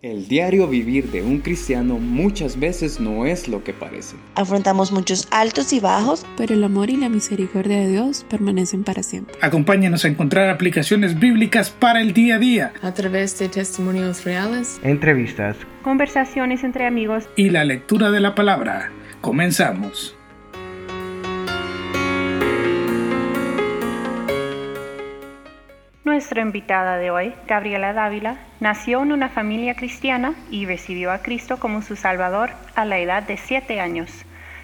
El diario vivir de un cristiano muchas veces no es lo que parece. Afrontamos muchos altos y bajos, pero el amor y la misericordia de Dios permanecen para siempre. Acompáñanos a encontrar aplicaciones bíblicas para el día a día. A través de testimonios reales, entrevistas, conversaciones entre amigos y la lectura de la palabra. Comenzamos. Nuestra invitada de hoy, Gabriela Dávila, nació en una familia cristiana y recibió a Cristo como su Salvador a la edad de siete años.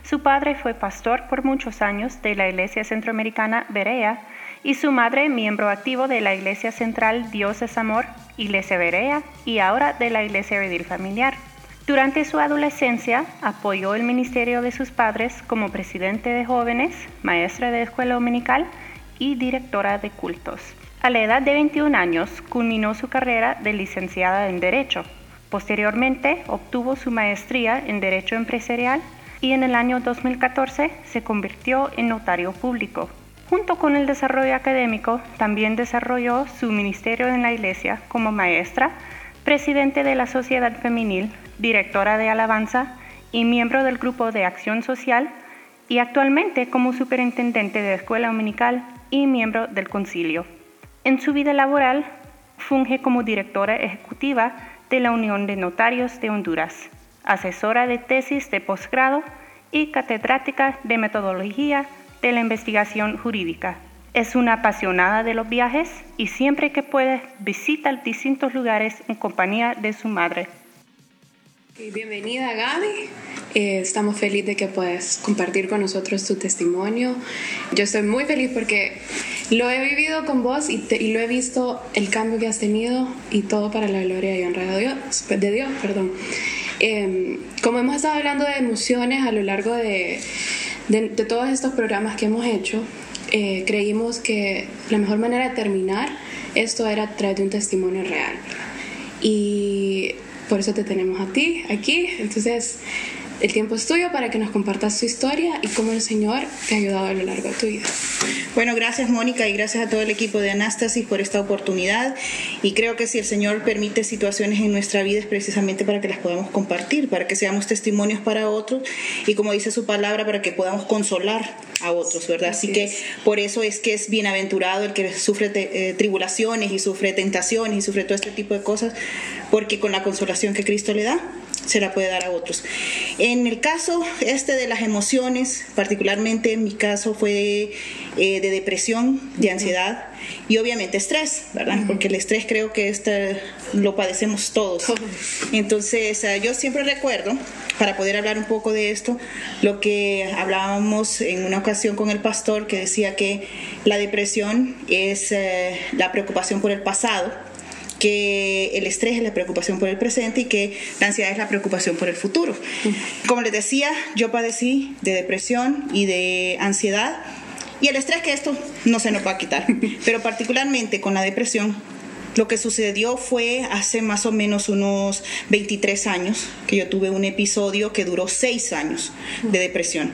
Su padre fue pastor por muchos años de la Iglesia Centroamericana Berea y su madre miembro activo de la Iglesia Central Dios es Amor, Iglesia Berea y ahora de la Iglesia Redil Familiar. Durante su adolescencia apoyó el ministerio de sus padres como presidente de jóvenes, maestra de escuela dominical y directora de cultos. A la edad de 21 años culminó su carrera de licenciada en Derecho. Posteriormente obtuvo su maestría en Derecho Empresarial y en el año 2014 se convirtió en notario público. Junto con el desarrollo académico, también desarrolló su ministerio en la Iglesia como maestra, presidente de la Sociedad Femenil, directora de Alabanza y miembro del Grupo de Acción Social, y actualmente como superintendente de Escuela Dominical y miembro del Concilio. En su vida laboral, funge como directora ejecutiva de la Unión de Notarios de Honduras, asesora de tesis de posgrado y catedrática de metodología de la investigación jurídica. Es una apasionada de los viajes y siempre que puede visita distintos lugares en compañía de su madre. Bienvenida Gaby. Eh, estamos felices de que puedas compartir con nosotros tu testimonio. Yo estoy muy feliz porque lo he vivido con vos y, lo he visto el cambio que has tenido y todo para la gloria y honra de Dios. De Dios perdón. Em, como hemos estado hablando de emociones a lo largo de, de, todos estos programas que hemos hecho, eh, creímos que la mejor manera de terminar esto era a través de un testimonio real. Y por eso te tenemos a ti aquí. Entonces, el tiempo es tuyo para que nos compartas tu historia y cómo el Señor te ha ayudado a lo largo de tu vida. Bueno, gracias Mónica y gracias a todo el equipo de Anastasis por esta oportunidad. Y creo que si el Señor permite situaciones en nuestra vida es precisamente para que las podamos compartir, para que seamos testimonios para otros y como dice su palabra, para que podamos consolar a otros, ¿verdad? Así, que por eso es que es bienaventurado el que sufre eh, tribulaciones y sufre tentaciones y sufre todo este tipo de cosas, porque con la consolación que Cristo le da, se la puede dar a otros. En el caso este de las emociones, particularmente en mi caso fue eh, de depresión, de ansiedad y obviamente estrés, ¿verdad? Porque el estrés creo que este lo padecemos todos. Entonces eh, yo siempre recuerdo, para poder hablar un poco de esto, lo que hablábamos en una ocasión con el pastor que decía que la depresión es eh, la preocupación por el pasado que el estrés es la preocupación por el presente y que la ansiedad es la preocupación por el futuro. Como les decía, yo padecí de depresión y de ansiedad y el estrés que esto no se nos va a quitar, pero particularmente con la depresión lo que sucedió fue hace más o menos unos 23 años que yo tuve un episodio que duró 6 años de depresión.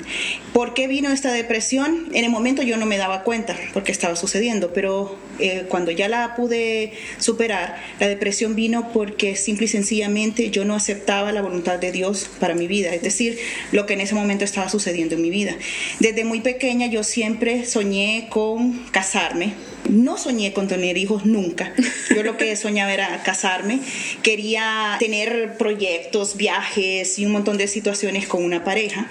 ¿Por qué vino esta depresión? En el momento yo no me daba cuenta porque estaba sucediendo, pero eh, cuando ya la pude superar, la depresión vino porque simple y sencillamente yo no aceptaba la voluntad de Dios para mi vida, es decir, lo que en ese momento estaba sucediendo en mi vida. Desde muy pequeña yo siempre soñé con casarme no soñé con tener hijos nunca. Yo lo que soñaba era casarme. Quería tener proyectos, viajes y un montón de situaciones con una pareja.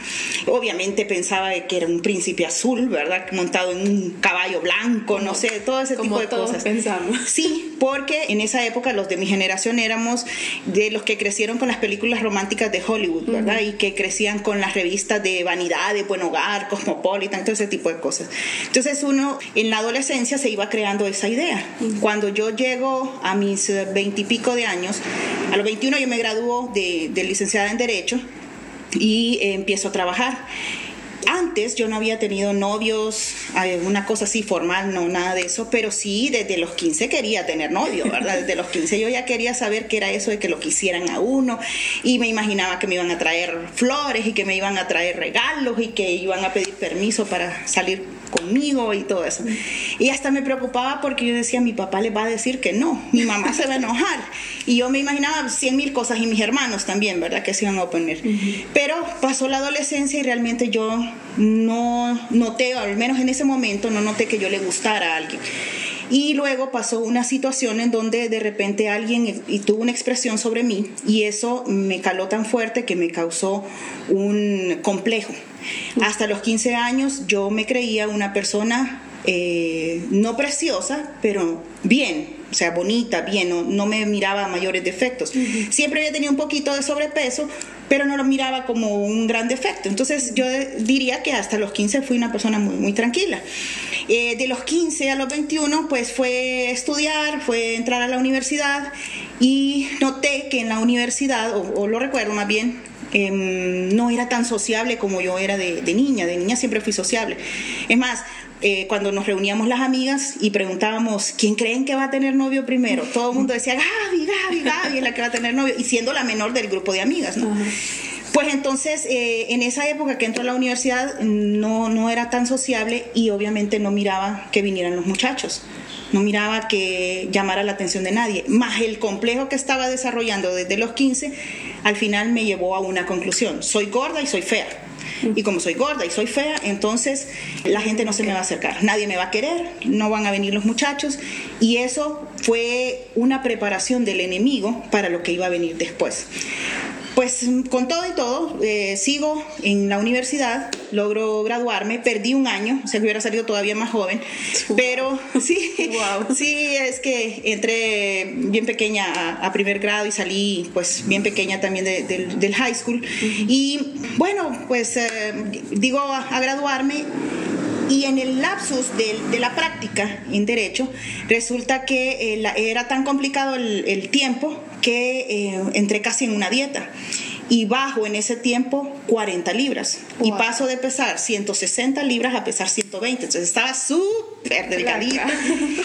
Obviamente pensaba que era un príncipe azul, ¿verdad? Montado en un caballo blanco, no sé, todo ese tipo de todos cosas. pensamos. Sí, porque en esa época los de mi generación éramos de los que crecieron con las películas románticas de Hollywood, ¿verdad? Y que crecían con las revistas de vanidad, de buen hogar, cosmopolitan, todo ese tipo de cosas. Entonces uno en la adolescencia se iba creando esa idea. Cuando yo llego a mis eh, veintipico de años, a los 21 yo me graduó de, de licenciada en Derecho y eh, empiezo a trabajar. Antes yo no había tenido novios, una cosa así formal, no, nada de eso, pero sí desde los 15 quería tener novio, ¿verdad? Desde los 15 yo ya quería saber qué era eso de que lo quisieran a uno y me imaginaba que me iban a traer flores y que me iban a traer regalos y que iban a pedir permiso para salir conmigo y todo eso. Y hasta me preocupaba porque yo decía, mi papá le va a decir que no, mi mamá se va a enojar. Y yo me imaginaba cien mil cosas y mis hermanos también, ¿verdad? Que se iban a oponer. Pero pasó la adolescencia y realmente yo no noté, al menos en ese momento, no noté que yo le gustara a alguien. Y luego pasó una situación en donde de repente alguien y tuvo una expresión sobre mí y eso me caló tan fuerte que me causó un complejo. Hasta los 15 años yo me creía una persona eh, no preciosa, pero bien, o sea, bonita, bien, no, me miraba mayores defectos. Siempre había tenido un poquito de sobrepeso, pero no lo miraba como un gran defecto. Entonces yo diría que hasta los 15 fui una persona muy, muy tranquila. Eh, de los 15 a los 21, pues fue estudiar, fue entrar a la universidad y noté que en la universidad, o, lo recuerdo más bien, em, no era tan sociable como yo era de, de niña. De niña siempre fui sociable. Es más, eh, cuando nos reuníamos las amigas y preguntábamos quién creen que va a tener novio primero, todo el mundo decía Gaby, Gaby, Gaby es la que va a tener novio, y siendo la menor del grupo de amigas, ¿no? Pues entonces, eh, en esa época que entró a la universidad, no, no era tan sociable y obviamente no miraba que vinieran los muchachos, no miraba que llamara la atención de nadie, más el complejo que estaba desarrollando desde los 15, al final me llevó a una conclusión, soy gorda y soy fea y como soy gorda y soy fea, entonces la gente no se me va a acercar. Nadie me va a querer, no van a venir los muchachos. Y eso fue una preparación del enemigo para lo que iba a venir después. Pues con todo y todo, eh, sigo en la universidad, logro graduarme, perdí un año, o sea que hubiera salido todavía más joven, pero sí, sí, es que entré bien pequeña a, primer grado y salí pues bien pequeña también del high school. Y bueno, pues eh, digo a, graduarme y en el lapsus de, la práctica en derecho, resulta que eh, era tan complicado el, tiempo que eh, entré casi en una dieta y bajo en ese tiempo 40 libras. Y paso de pesar 160 libras a pesar 120. Entonces estaba súper delgadita.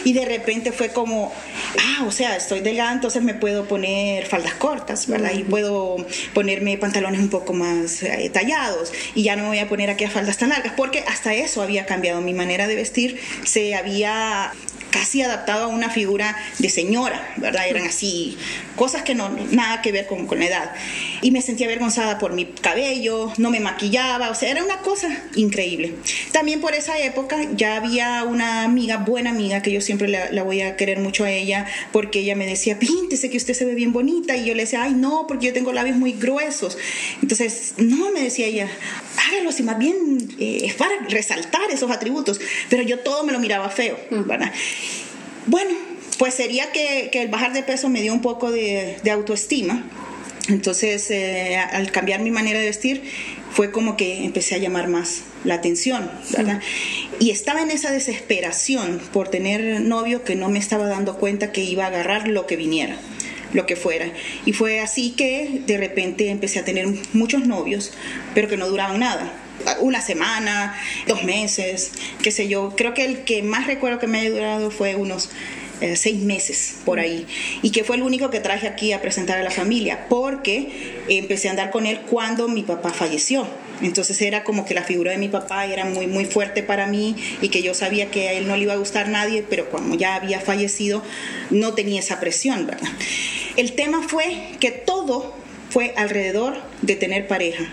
Y de repente fue como, ah, o sea, estoy delgada, entonces me puedo poner faldas cortas, ¿verdad? Y puedo ponerme pantalones un poco más eh, tallados. Y ya no me voy a poner aquí a faldas tan largas, porque hasta eso había cambiado mi manera de vestir. Se había casi adaptado a una figura de señora, ¿verdad? Eran así, cosas que no, nada que ver con, con la edad. Y me sentía avergonzada por mi cabello, no me maquillaba, o sea, era una cosa increíble. También por esa época ya había una amiga, buena amiga, que yo siempre la, la voy a querer mucho a ella, porque ella me decía, píntese que usted se ve bien bonita, y yo le decía, ay, no, porque yo tengo labios muy gruesos. Entonces, no, me decía ella, hágalo así, más bien eh, es para resaltar esos atributos, pero yo todo me lo miraba feo, ¿verdad? Bueno, pues sería que, el bajar de peso me dio un poco de, autoestima. Entonces, eh, al cambiar mi manera de vestir, fue como que empecé a llamar más la atención, ¿verdad? Y estaba en esa desesperación por tener novio que no me estaba dando cuenta que iba a agarrar lo que viniera, lo que fuera. Y fue así que de repente empecé a tener muchos novios, pero que no duraban nada una semana, dos meses, qué sé yo. Creo que el que más recuerdo que me ha durado fue unos eh, seis meses por ahí y que fue el único que traje aquí a presentar a la familia porque empecé a andar con él cuando mi papá falleció. Entonces era como que la figura de mi papá era muy muy fuerte para mí y que yo sabía que a él no le iba a gustar nadie, pero cuando ya había fallecido no tenía esa presión, ¿verdad? El tema fue que todo fue alrededor de tener pareja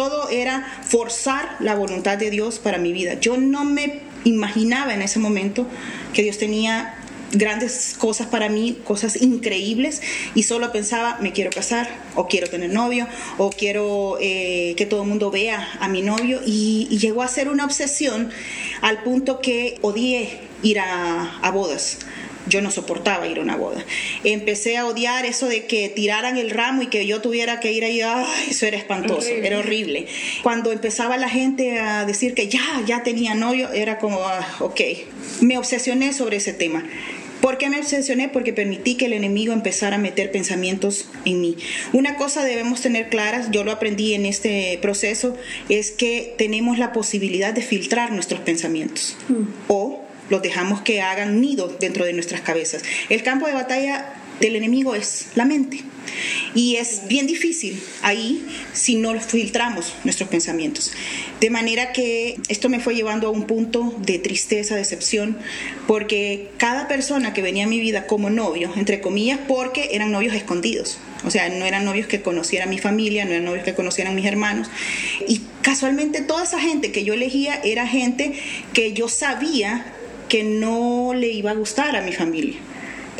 todo era forzar la voluntad de Dios para mi vida. Yo no me imaginaba en ese momento que Dios tenía grandes cosas para mí, cosas increíbles, y solo pensaba, me quiero casar, o quiero tener novio, o quiero eh, que todo el mundo vea a mi novio, y, llegó a ser una obsesión al punto que odié ir a bodas yo no soportaba ir a una boda. Empecé a odiar eso de que tiraran el ramo y que yo tuviera que ir ahí, eso era espantoso, era horrible. Cuando empezaba la gente a decir que ya, ya tenía novio, era como, ah, ok, me obsesioné sobre ese tema. ¿Por qué me obsesioné? Porque permití que el enemigo empezara a meter pensamientos en mí. Una cosa debemos tener claras, yo lo aprendí en este proceso, es que tenemos la posibilidad de filtrar nuestros pensamientos. Mm. O los dejamos que hagan nido dentro de nuestras cabezas. El campo de batalla del enemigo es la mente. Y es bien difícil ahí si no filtramos nuestros pensamientos. De manera que esto me fue llevando a un punto de tristeza, decepción, porque cada persona que venía a mi vida como novio, entre comillas, porque eran novios escondidos. O sea, no eran novios que conocieran mi familia, no eran novios que conocieran mis hermanos. Y casualmente toda esa gente que yo elegía era gente que yo sabía que no le iba a gustar a mi familia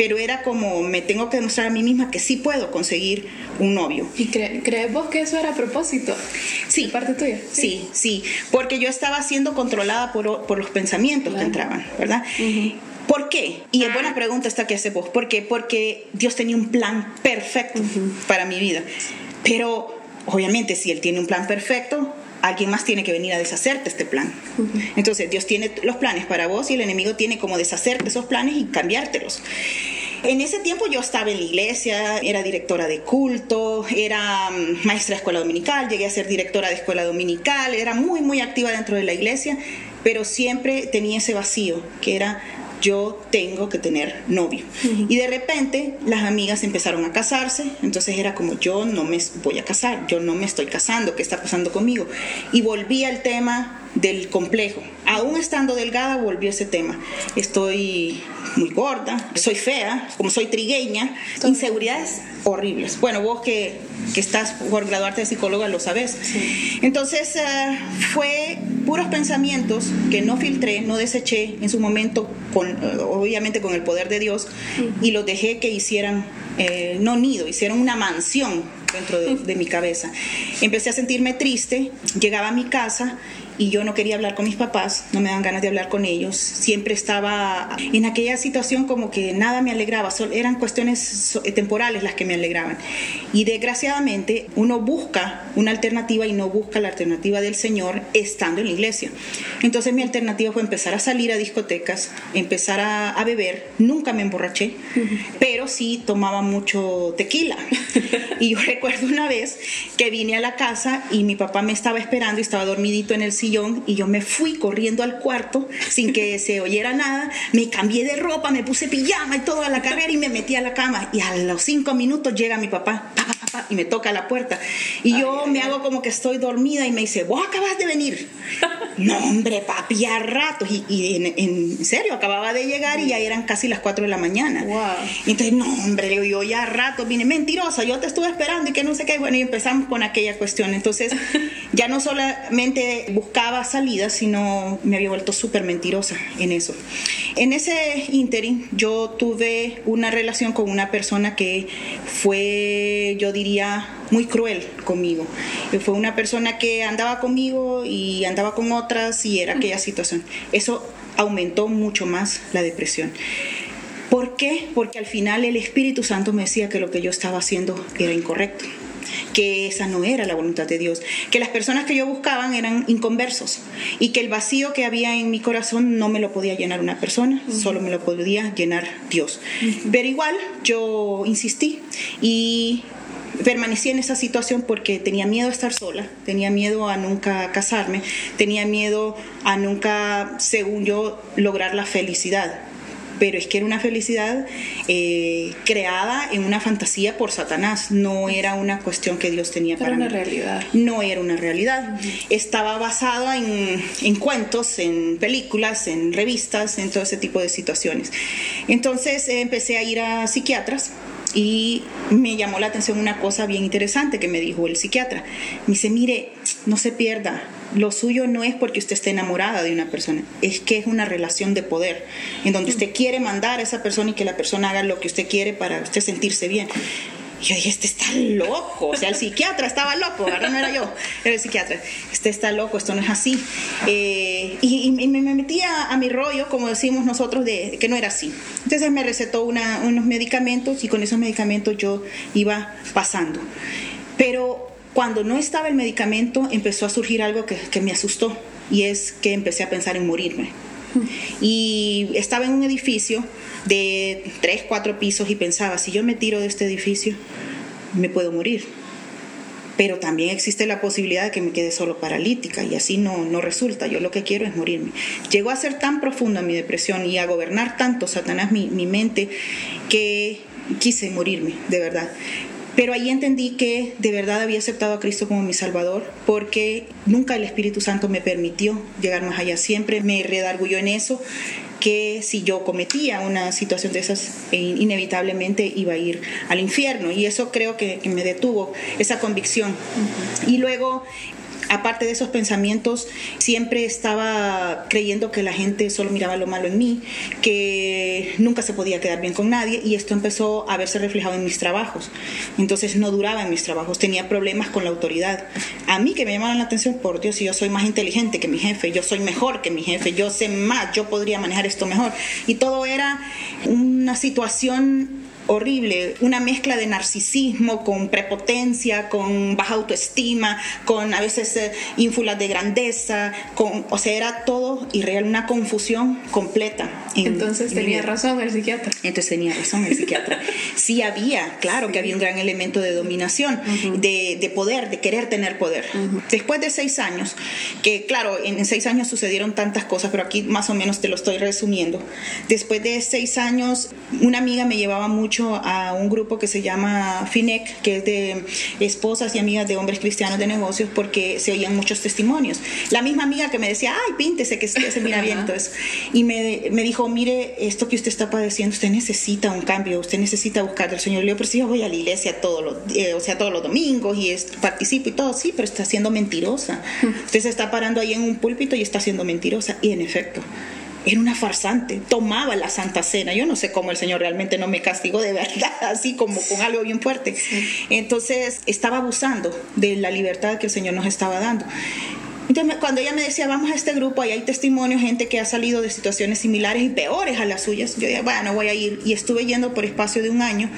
pero era como me tengo que demostrar a mí misma que sí puedo conseguir un novio. ¿Y crees vos que eso era a propósito? Sí. parte tuya? Sí, sí, porque yo estaba siendo controlada por, por los pensamientos que entraban, ¿verdad? ¿Por qué? Y es buena pregunta esta que hace vos. ¿Por qué? Porque Dios tenía un plan perfecto para mi vida. Pero obviamente si Él tiene un plan perfecto, alguien más tiene que venir a deshacerte este plan. Entonces Dios tiene los planes para vos y el enemigo tiene como deshacerte esos planes y cambiártelos. En ese tiempo yo estaba en la iglesia, era directora de culto, era mm, maestra de escuela dominical, llegué a ser directora de escuela dominical, era muy, muy activa dentro de la iglesia, pero siempre tenía ese vacío, que era yo tengo que tener novio. Y de repente las amigas empezaron a casarse, entonces era como yo no me voy a casar, yo no me estoy casando, ¿qué está pasando conmigo? Y volví al tema del complejo. Aún estando delgada, volvió ese tema. Estoy muy gorda, soy fea, como soy trigueña, inseguridades horribles. Bueno, vos que, que estás por graduarte de psicóloga lo sabes. Entonces, eh, fue puros pensamientos que no filtré, no deseché en su momento, con, eh, obviamente con el poder de Dios, y los dejé que hicieran, eh, no nido, hicieron una mansión dentro de, de mi cabeza. Empecé a sentirme triste, llegaba a mi casa y yo no quería hablar con mis papás, no me dan ganas de hablar con ellos. Siempre estaba en aquella situación como que nada me alegraba, eran cuestiones temporales las que me alegraban. Y desgraciadamente uno busca una alternativa y no busca la alternativa del Señor estando en la iglesia. Entonces mi alternativa fue empezar a salir a discotecas, empezar a, beber. Nunca me emborraché, pero sí tomaba mucho tequila. y yo recuerdo una vez que vine a la casa y mi papá me estaba esperando y estaba dormidito en el sillón y yo me fui corriendo al cuarto sin que se oyera nada, me cambié de ropa, me puse pijama y todo a la carrera y me metí a la cama y a los cinco minutos llega mi papá y me toca la puerta y yo me hago como que estoy dormida y me dice, vos acabas de venir. no, hombre, papi, ya ratos y, en, serio, acababa de llegar y ya eran casi las 4 de la mañana. Y entonces, no, hombre, yo ya rato vine, mentirosa, yo te estuve esperando y que no sé qué. Bueno, y empezamos con aquella cuestión. Entonces, ya no solamente buscar salida, sino me había vuelto súper mentirosa en eso. En ese interim yo tuve una relación con una persona que fue, yo diría, muy cruel conmigo. Fue una persona que andaba conmigo y andaba con otras y era aquella situación. Eso aumentó mucho más la depresión. ¿Por qué? Porque al final el Espíritu Santo me decía que lo que yo estaba haciendo era incorrecto que esa no era la voluntad de Dios, que las personas que yo buscaban eran inconversos y que el vacío que había en mi corazón no me lo podía llenar una persona, solo me lo podía llenar Dios. Pero igual yo insistí y permanecí en esa situación porque tenía miedo a estar sola, tenía miedo a nunca casarme, tenía miedo a nunca, según yo, lograr la felicidad pero es que era una felicidad eh, creada en una fantasía por Satanás, no era una cuestión que Dios tenía para era una realidad. No era una realidad. Estaba basada en, en, cuentos, en películas, en revistas, en todo ese tipo de situaciones. Entonces eh, empecé a ir a psiquiatras y me llamó la atención una cosa bien interesante que me dijo el psiquiatra. Me dice, mire, no se pierda, lo suyo no es porque usted esté enamorada de una persona, es que es una relación de poder, en donde usted quiere mandar a esa persona y que la persona haga lo que usted quiere para usted sentirse bien. Y yo dije, este está loco, o sea, el psiquiatra estaba loco, ahora no era yo, era el psiquiatra, este está loco, esto no es así. Eh, y, me metí a, mi rollo, como decimos nosotros, de que no era así. Entonces me recetó unos medicamentos y con esos medicamentos yo iba pasando. Pero cuando no estaba el medicamento, empezó a surgir algo que, me asustó y es que empecé a pensar en morirme. Y estaba en un edificio de tres, cuatro pisos y pensaba, si yo me tiro de este edificio, me puedo morir. Pero también existe la posibilidad de que me quede solo paralítica y así no, no resulta. Yo lo que quiero es morirme. Llegó a ser tan profunda mi depresión y a gobernar tanto Satanás mi, mi mente que quise morirme, de verdad. Pero ahí entendí que de verdad había aceptado a Cristo como mi Salvador, porque nunca el Espíritu Santo me permitió llegar más allá. Siempre me redargulló en eso, que si yo cometía una situación de esas, e inevitablemente iba a ir al infierno. Y eso creo que, que me detuvo, esa convicción. Y luego aparte de esos pensamientos, siempre estaba creyendo que la gente solo miraba lo malo en mí, que nunca se podía quedar bien con nadie y esto empezó a verse reflejado en mis trabajos. Entonces no duraba en mis trabajos, tenía problemas con la autoridad. A mí que me llamaban la atención, por Dios, si yo soy más inteligente que mi jefe, yo soy mejor que mi jefe, yo sé más, yo podría manejar esto mejor. Y todo era una situación horrible, una mezcla de narcisismo con prepotencia, con baja autoestima, con a veces eh, ínfulas de grandeza, con, o sea, era todo irreal, una confusión completa. Entonces tenía razón el psiquiatra. Entonces tenía razón el psiquiatra. sí había, claro que había un gran elemento de dominación, de, poder, de querer tener poder. Después de seis años, que claro, en, seis años sucedieron tantas cosas, pero aquí más o menos te lo estoy resumiendo. Después de seis años, una amiga me llevaba mucho a un grupo que se llama FINEC, que es de esposas y amigas de hombres cristianos de negocios, porque se oían muchos testimonios. La misma amiga que me decía, ay, píntese, que, se mira bien, entonces, y me, me, dijo, mire, esto que usted está padeciendo, usted necesita un cambio, usted necesita buscar al Señor. Le digo, pero si yo voy a la iglesia todos los, eh, o sea, todos los domingos y participo y todo, sí, pero está siendo mentirosa. Usted se está parando ahí en un púlpito y está siendo mentirosa. Y en efecto, era una farsante, tomaba la Santa Cena. Yo no sé cómo el Señor realmente no me castigó de verdad, así como con algo bien fuerte. Entonces estaba abusando de la libertad que el Señor nos estaba dando. Entonces, cuando ella me decía, vamos a este grupo, ahí hay testimonios, gente que ha salido de situaciones similares y peores a las suyas, yo dije, bueno, voy a ir. Y estuve yendo por espacio de un año,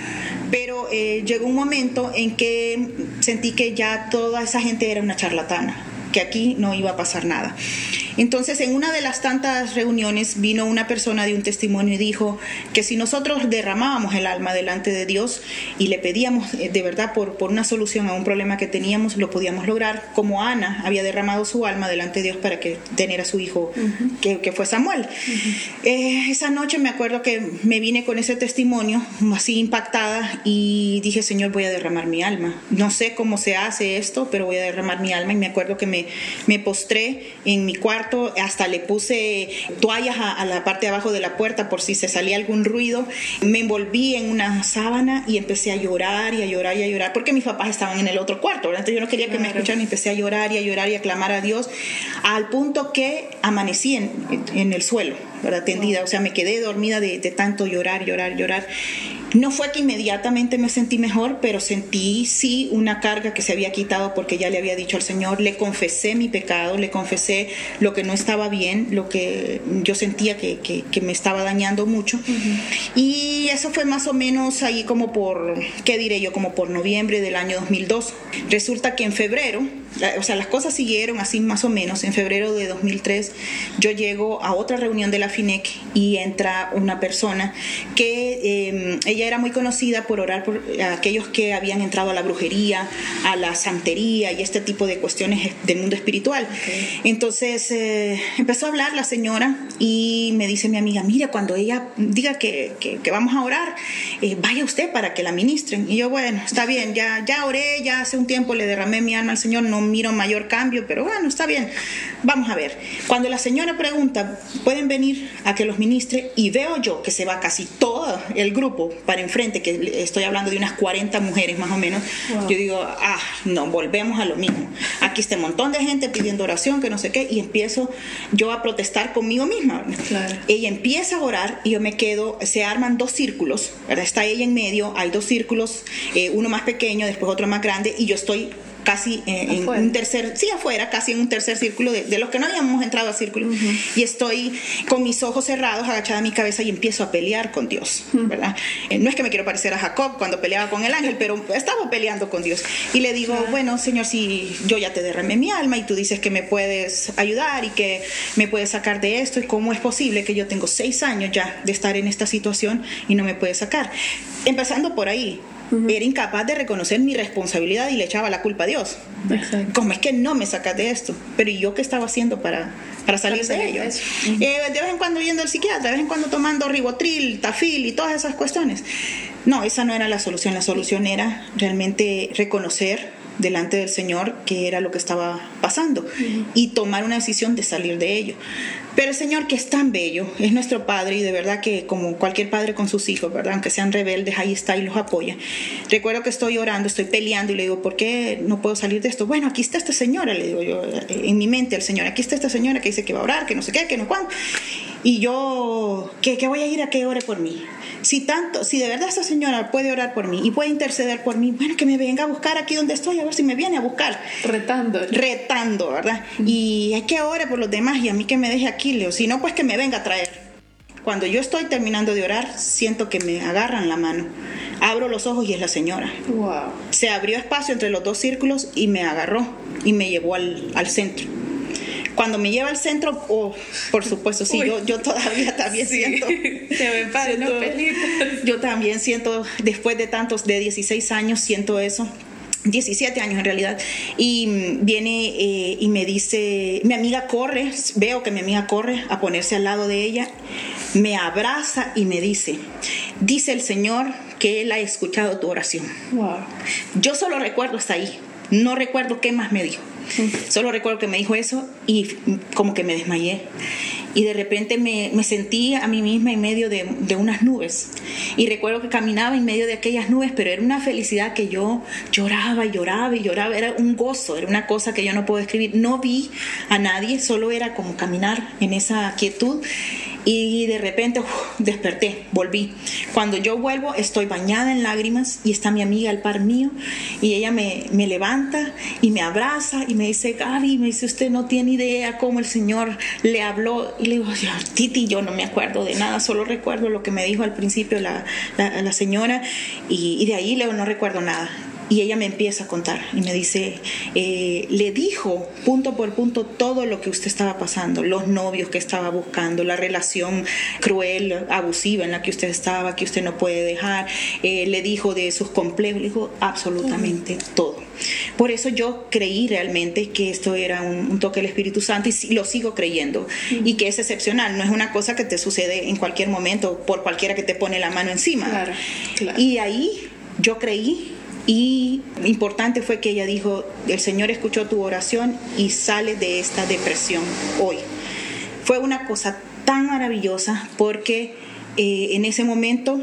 pero eh, llegó un momento en que sentí que ya toda esa gente era una charlatana, que aquí no iba a pasar nada. Entonces, en una de las tantas reuniones vino una persona de un testimonio y dijo que si nosotros derramábamos el alma delante de Dios y le pedíamos eh, de verdad por, por una solución a un problema que teníamos, lo podíamos lograr, como Ana había derramado su alma delante de Dios para que tener a su hijo, que, que, fue Samuel. Eh, esa noche me acuerdo que me vine con ese testimonio, así impactada, y dije, Señor, voy a derramar mi alma. No sé cómo se hace esto, pero voy a derramar mi alma. Y me acuerdo que me, me postré en mi cuarto hasta le puse toallas a, la parte de abajo de la puerta por si se salía algún ruido. Me envolví en una sábana y empecé a llorar y a llorar y a llorar, porque mis papás estaban en el otro cuarto, entonces yo no quería que me escucharan y empecé a llorar y a llorar y a clamar a Dios, al punto que amanecí en, en el suelo, ¿verdad? Tendida, o sea, me quedé dormida de, de tanto llorar, llorar, llorar. No fue que inmediatamente me sentí mejor, pero sentí sí una carga que se había quitado porque ya le había dicho al Señor, le confesé mi pecado, le confesé lo que no estaba bien, lo que yo sentía que, que, me estaba dañando mucho. Y eso fue más o menos ahí como por, ¿qué diré yo? Como por noviembre del año 2002. Resulta que en febrero, o sea, las cosas siguieron así más o menos. En febrero de 2003 yo llego a otra reunión de la FINEC y entra una persona que eh, ella era muy conocida por orar por aquellos que habían entrado a la brujería, a la santería y este tipo de cuestiones del mundo espiritual. Entonces eh, empezó a hablar la señora y me dice mi amiga, mira, cuando ella diga que, que, vamos a orar, eh, vaya usted para que la ministren. Y yo, bueno, está bien, ya, ya oré, ya hace un tiempo le derramé mi alma al Señor, no miro mayor cambio, pero bueno, está bien, vamos a ver. Cuando la señora pregunta, ¿pueden venir a que los ministre? Y veo yo que se va casi todo el grupo para enfrente, que estoy hablando de unas 40 mujeres más o menos, yo digo, ah, no, volvemos a lo mismo. Aquí está un montón de gente pidiendo oración, que no sé qué, y empiezo yo a protestar conmigo misma. Ella empieza a orar y yo me quedo, se arman dos círculos, ¿verdad? está ella en medio, hay dos círculos, eh, uno más pequeño, después otro más grande, y yo estoy casi en, un tercer, sí, afuera, casi en un tercer círculo de, los que no habíamos entrado a círculo. Y estoy con mis ojos cerrados, agachada mi cabeza y empiezo a pelear con Dios, ¿verdad? Eh, no es que me quiero parecer a Jacob cuando peleaba con el ángel, pero estaba peleando con Dios. Y le digo, bueno, Señor, si yo ya te derramé mi alma y tú dices que me puedes ayudar y que me puedes sacar de esto, ¿y cómo es posible que yo tengo seis años ya de estar en esta situación y no me puedes sacar? Empezando por ahí, era incapaz de reconocer mi responsabilidad y le echaba la culpa a Dios. ¿Cómo es que no me sacas de esto? Pero ¿y yo qué estaba haciendo para, para salir de ello? Eh, de vez en cuando yendo al psiquiatra, de vez en cuando tomando ribotril, tafil y todas esas cuestiones. No, esa no era la solución. La solución era realmente reconocer delante del Señor que era lo que estaba pasando y tomar una decisión de salir de ello. Pero el Señor que es tan bello, es nuestro Padre y de verdad que como cualquier padre con sus hijos, ¿verdad? Aunque sean rebeldes, ahí está y los apoya. Recuerdo que estoy orando, estoy peleando y le digo, ¿por qué no puedo salir de esto? Bueno, aquí está esta señora, le digo yo, en mi mente al Señor, aquí está esta señora que dice que va a orar, que no sé qué, que no cuándo. Y yo, que, que voy a ir a que ore por mí. Si tanto, si de verdad esta señora puede orar por mí y puede interceder por mí, bueno, que me venga a buscar aquí donde estoy, a ver si me viene a buscar. Retando. Retando, ¿verdad? Y hay que ore por los demás y a mí que me deje aquí, Leo. Si no, pues que me venga a traer. Cuando yo estoy terminando de orar, siento que me agarran la mano. Abro los ojos y es la señora. Wow. Se abrió espacio entre los dos círculos y me agarró y me llevó al, al centro. Cuando me lleva al centro, oh, por supuesto, sí, yo, yo todavía también Sí. siento. Se me paran los pelitos. Yo también siento, después de tantos, de 16 años, siento eso. 17 años en realidad, y mm, viene eh, y me dice, mi amiga corre, veo que mi amiga corre a ponerse al lado de ella, me abraza y me dice, dice el Señor que Él ha escuchado tu oración. Wow. Yo solo recuerdo hasta ahí, no recuerdo qué más me dijo. Solo recuerdo que me dijo eso y como que me desmayé. Y de repente me, me sentí a mí misma en medio de, de, unas nubes. Y recuerdo que caminaba en medio de aquellas nubes, pero era una felicidad que yo lloraba y lloraba y lloraba. Era un gozo, era una cosa que yo no puedo describir. No vi a nadie, solo era como caminar en esa quietud. Y de repente uf, desperté, volví. Cuando yo vuelvo estoy bañada en lágrimas y está mi amiga al par mío y ella me, me levanta y me abraza y me dice, Gaby, me dice, usted no tiene idea cómo el Señor le habló. Y le digo, Titi, yo no me acuerdo de nada, solo recuerdo lo que me dijo al principio la, la, señora y, y de ahí luego no recuerdo nada. Y ella me empieza a contar y me dice, eh, le dijo punto por punto todo lo que usted estaba pasando, los novios que estaba buscando, la relación cruel, abusiva en la que usted estaba, que usted no puede dejar, eh, le dijo de sus complejos, le dijo absolutamente todo. Por eso yo creí realmente que esto era un, un toque del Espíritu Santo y lo sigo creyendo y que es excepcional, no es una cosa que te sucede en cualquier momento por cualquiera que te pone la mano encima. Claro, claro. Y ahí yo creí y importante fue que ella dijo, el Señor escuchó tu oración y sale de esta depresión hoy. Fue una cosa tan maravillosa porque eh, en ese momento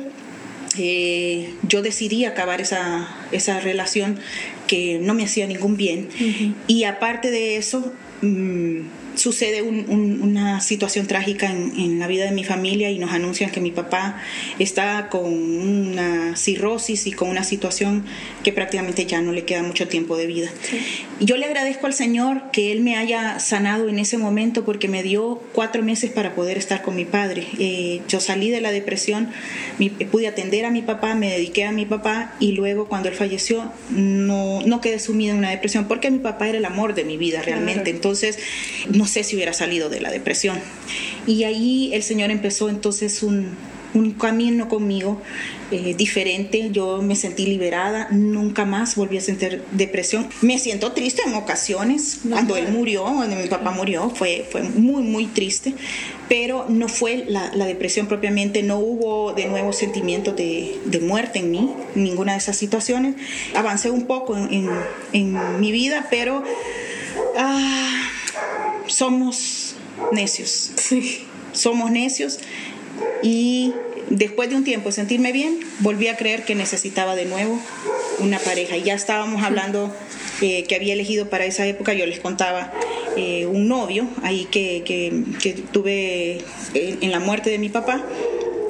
eh, yo decidí acabar esa, esa relación que no me hacía ningún bien. Uh -huh. Y aparte de eso, mmm, sucede un, un, una situación trágica en, en, la vida de mi familia y nos anuncian que mi papá está con una cirrosis y con una situación que prácticamente ya no le queda mucho tiempo de vida. Sí. Yo le agradezco al Señor que Él me haya sanado en ese momento porque me dio cuatro meses para poder estar con mi padre. Eh, yo salí de la depresión, mi, pude atender a mi papá, me dediqué a mi papá y luego cuando él falleció no, no quedé sumida en una depresión porque mi papá era el amor de mi vida realmente. Claro. Entonces, no sé si hubiera salido de la depresión. Y ahí el Señor empezó entonces un, un camino conmigo eh, diferente. Yo me sentí liberada, nunca más volví a sentir depresión. Me siento triste en ocasiones. No, cuando él murió, cuando mi papá murió, fue, fue muy, muy triste. Pero no fue la, la depresión propiamente, no hubo de nuevo sentimientos de, de, muerte en mí, ninguna de esas situaciones. Avancé un poco en, en, en mi vida, pero. Ah, somos necios. Sí. Somos necios y después de un tiempo de sentirme bien, volví a creer que necesitaba de nuevo una pareja. Y ya estábamos hablando eh, que había elegido para esa época, yo les contaba eh, un novio ahí que, que, que tuve en, en la muerte de mi papá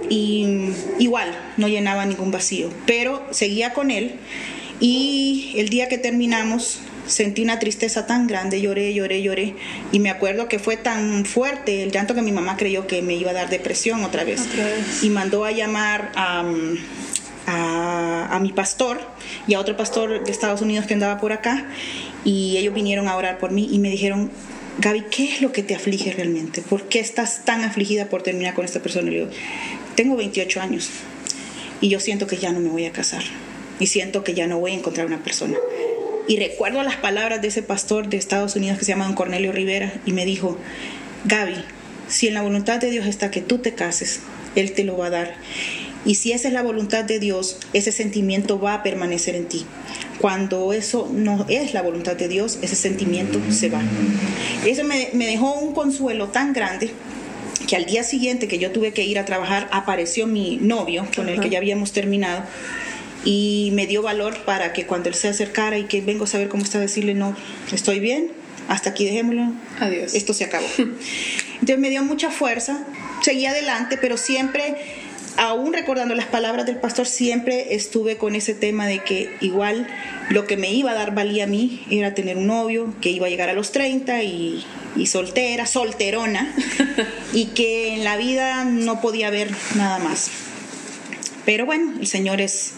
y igual no llenaba ningún vacío, pero seguía con él y el día que terminamos sentí una tristeza tan grande, lloré, lloré, lloré. Y me acuerdo que fue tan fuerte el llanto que mi mamá creyó que me iba a dar depresión otra vez. Otra vez. Y mandó a llamar a, a, a, mi pastor y a otro pastor de Estados Unidos que andaba por acá. Y ellos vinieron a orar por mí y me dijeron, Gaby, ¿qué es lo que te aflige realmente? ¿Por qué estás tan afligida por terminar con esta persona? Y le digo, tengo 28 años y yo siento que ya no me voy a casar. Y siento que ya no voy a encontrar una persona. Y recuerdo las palabras de ese pastor de Estados Unidos que se llama Don Cornelio Rivera y me dijo, Gaby, si en la voluntad de Dios está que tú te cases, Él te lo va a dar. Y si esa es la voluntad de Dios, ese sentimiento va a permanecer en ti. Cuando eso no es la voluntad de Dios, ese sentimiento se va. Eso me, me dejó un consuelo tan grande que al día siguiente que yo tuve que ir a trabajar apareció mi novio con el que ya habíamos terminado y me dio valor para que cuando él se acercara y que vengo a saber cómo está, decirle, no, estoy bien, hasta aquí dejémoslo, Adiós. esto se acabó. Entonces me dio mucha fuerza, seguí adelante, pero siempre, aún recordando las palabras del pastor, siempre estuve con ese tema de que igual lo que me iba a dar valía a mí era tener un novio que iba a llegar a los 30 y, y soltera, solterona, y que en la vida no podía haber nada más. Pero bueno, el Señor es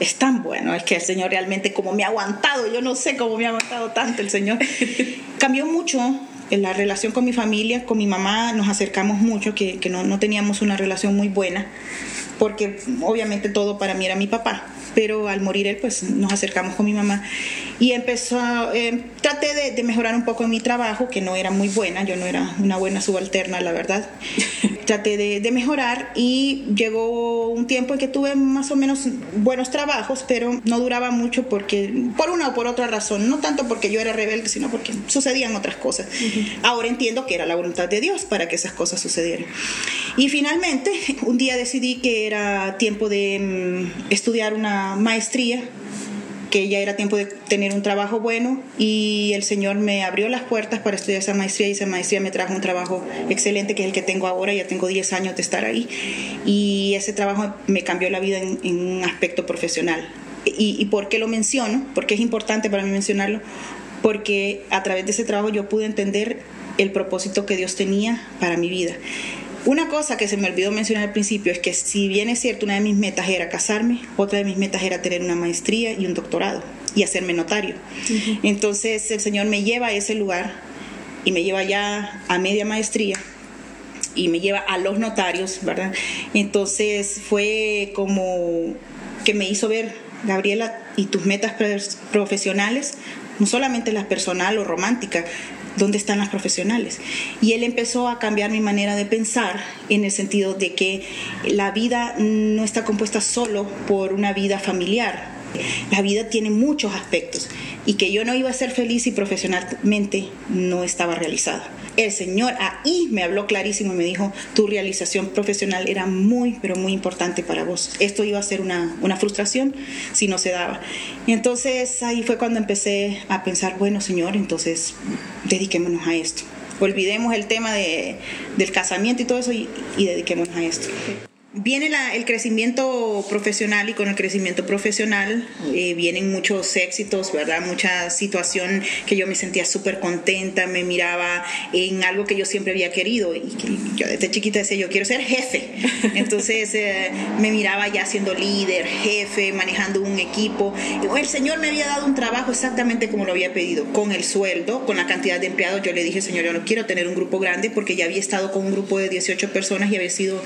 es tan bueno, es que el Señor realmente como me ha aguantado, yo no sé cómo me ha aguantado tanto el Señor. Cambió mucho en la relación con mi familia, con mi mamá nos acercamos mucho, que, que no, no teníamos una relación muy buena, porque obviamente todo para mí era mi papá pero al morir él, pues nos acercamos con mi mamá y empezó, eh, traté de, de, mejorar un poco en mi trabajo, que no era muy buena, yo no era una buena subalterna, la verdad. traté de, de, mejorar y llegó un tiempo en que tuve más o menos buenos trabajos, pero no duraba mucho porque, por una o por otra razón, no tanto porque yo era rebelde, sino porque sucedían otras cosas. Uh -huh. Ahora entiendo que era la voluntad de Dios para que esas cosas sucedieran. Y finalmente, un día decidí que era tiempo de um, estudiar una maestría que ya era tiempo de tener un trabajo bueno y el Señor me abrió las puertas para estudiar esa maestría y esa maestría me trajo un trabajo excelente que es el que tengo ahora, ya tengo 10 años de estar ahí y ese trabajo me cambió la vida en, un aspecto profesional. Y, ¿Y por qué lo menciono? Porque es importante para mí mencionarlo, porque a través de ese trabajo yo pude entender el propósito que Dios tenía para mi vida. Una cosa que se me olvidó mencionar al principio es que si bien es cierto, una de mis metas era casarme, otra de mis metas era tener una maestría y un doctorado y hacerme notario. Uh -huh. Entonces el Señor me lleva a ese lugar y me lleva ya a media maestría y me lleva a los notarios, ¿verdad? Entonces fue como que me hizo ver, Gabriela, y tus metas profesionales, no solamente las personal o romántica, ¿dónde están las profesionales? Y él empezó a cambiar mi manera de pensar en el sentido de que la vida no está compuesta solo por una vida familiar. La vida tiene muchos aspectos y que yo no iba a ser feliz si profesionalmente no estaba realizada. El Señor ahí me habló clarísimo y me dijo, tu realización profesional era muy, pero muy importante para vos. Esto iba a ser una, una frustración si no se daba. Y entonces ahí fue cuando empecé a pensar, bueno Señor, entonces dediquémonos a esto. Olvidemos el tema de, del casamiento y todo eso y, y dediquémonos a esto viene la, el crecimiento profesional y con el crecimiento profesional eh, vienen muchos éxitos, ¿verdad? Mucha situación que yo me sentía súper contenta, me miraba en algo que yo siempre había querido y que yo desde chiquita decía, yo quiero ser jefe. Entonces eh, me miraba ya siendo líder, jefe, manejando un equipo. El Señor me había dado un trabajo exactamente como lo había pedido, con el sueldo, con la cantidad de empleados. Yo le dije, Señor, yo no quiero tener un grupo grande porque ya había estado con un grupo de 18 personas y había sido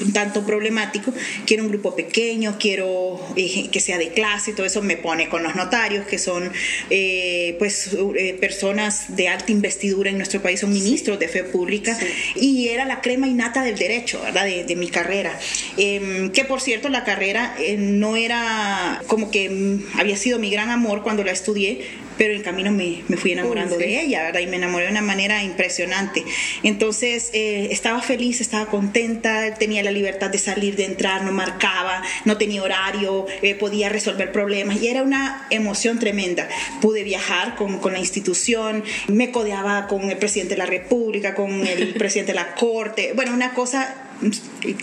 un tanto problemático. Quiero un grupo pequeño, quiero eh, que sea de clase, todo eso me pone con los notarios, que son eh, pues eh, personas de alta investidura en nuestro país, son ministros de fe pública, sí. y era la crema innata del derecho, ¿verdad? De, de mi carrera. Em, que por cierto, la carrera no era como que mm, había sido mi gran amor cuando la estudié, pero en el camino me, me fui enamorando sí. de ella, ¿verdad? Y me enamoré de una manera impresionante. Entonces, eh, estaba feliz, estaba contenta, tenía la libertad de salir, de entrar, no marcaba, no tenía horario, eh, podía resolver problemas y era una emoción tremenda. Pude viajar con, con la institución, me codeaba con el presidente de la República, con el presidente de la Corte, bueno, una cosa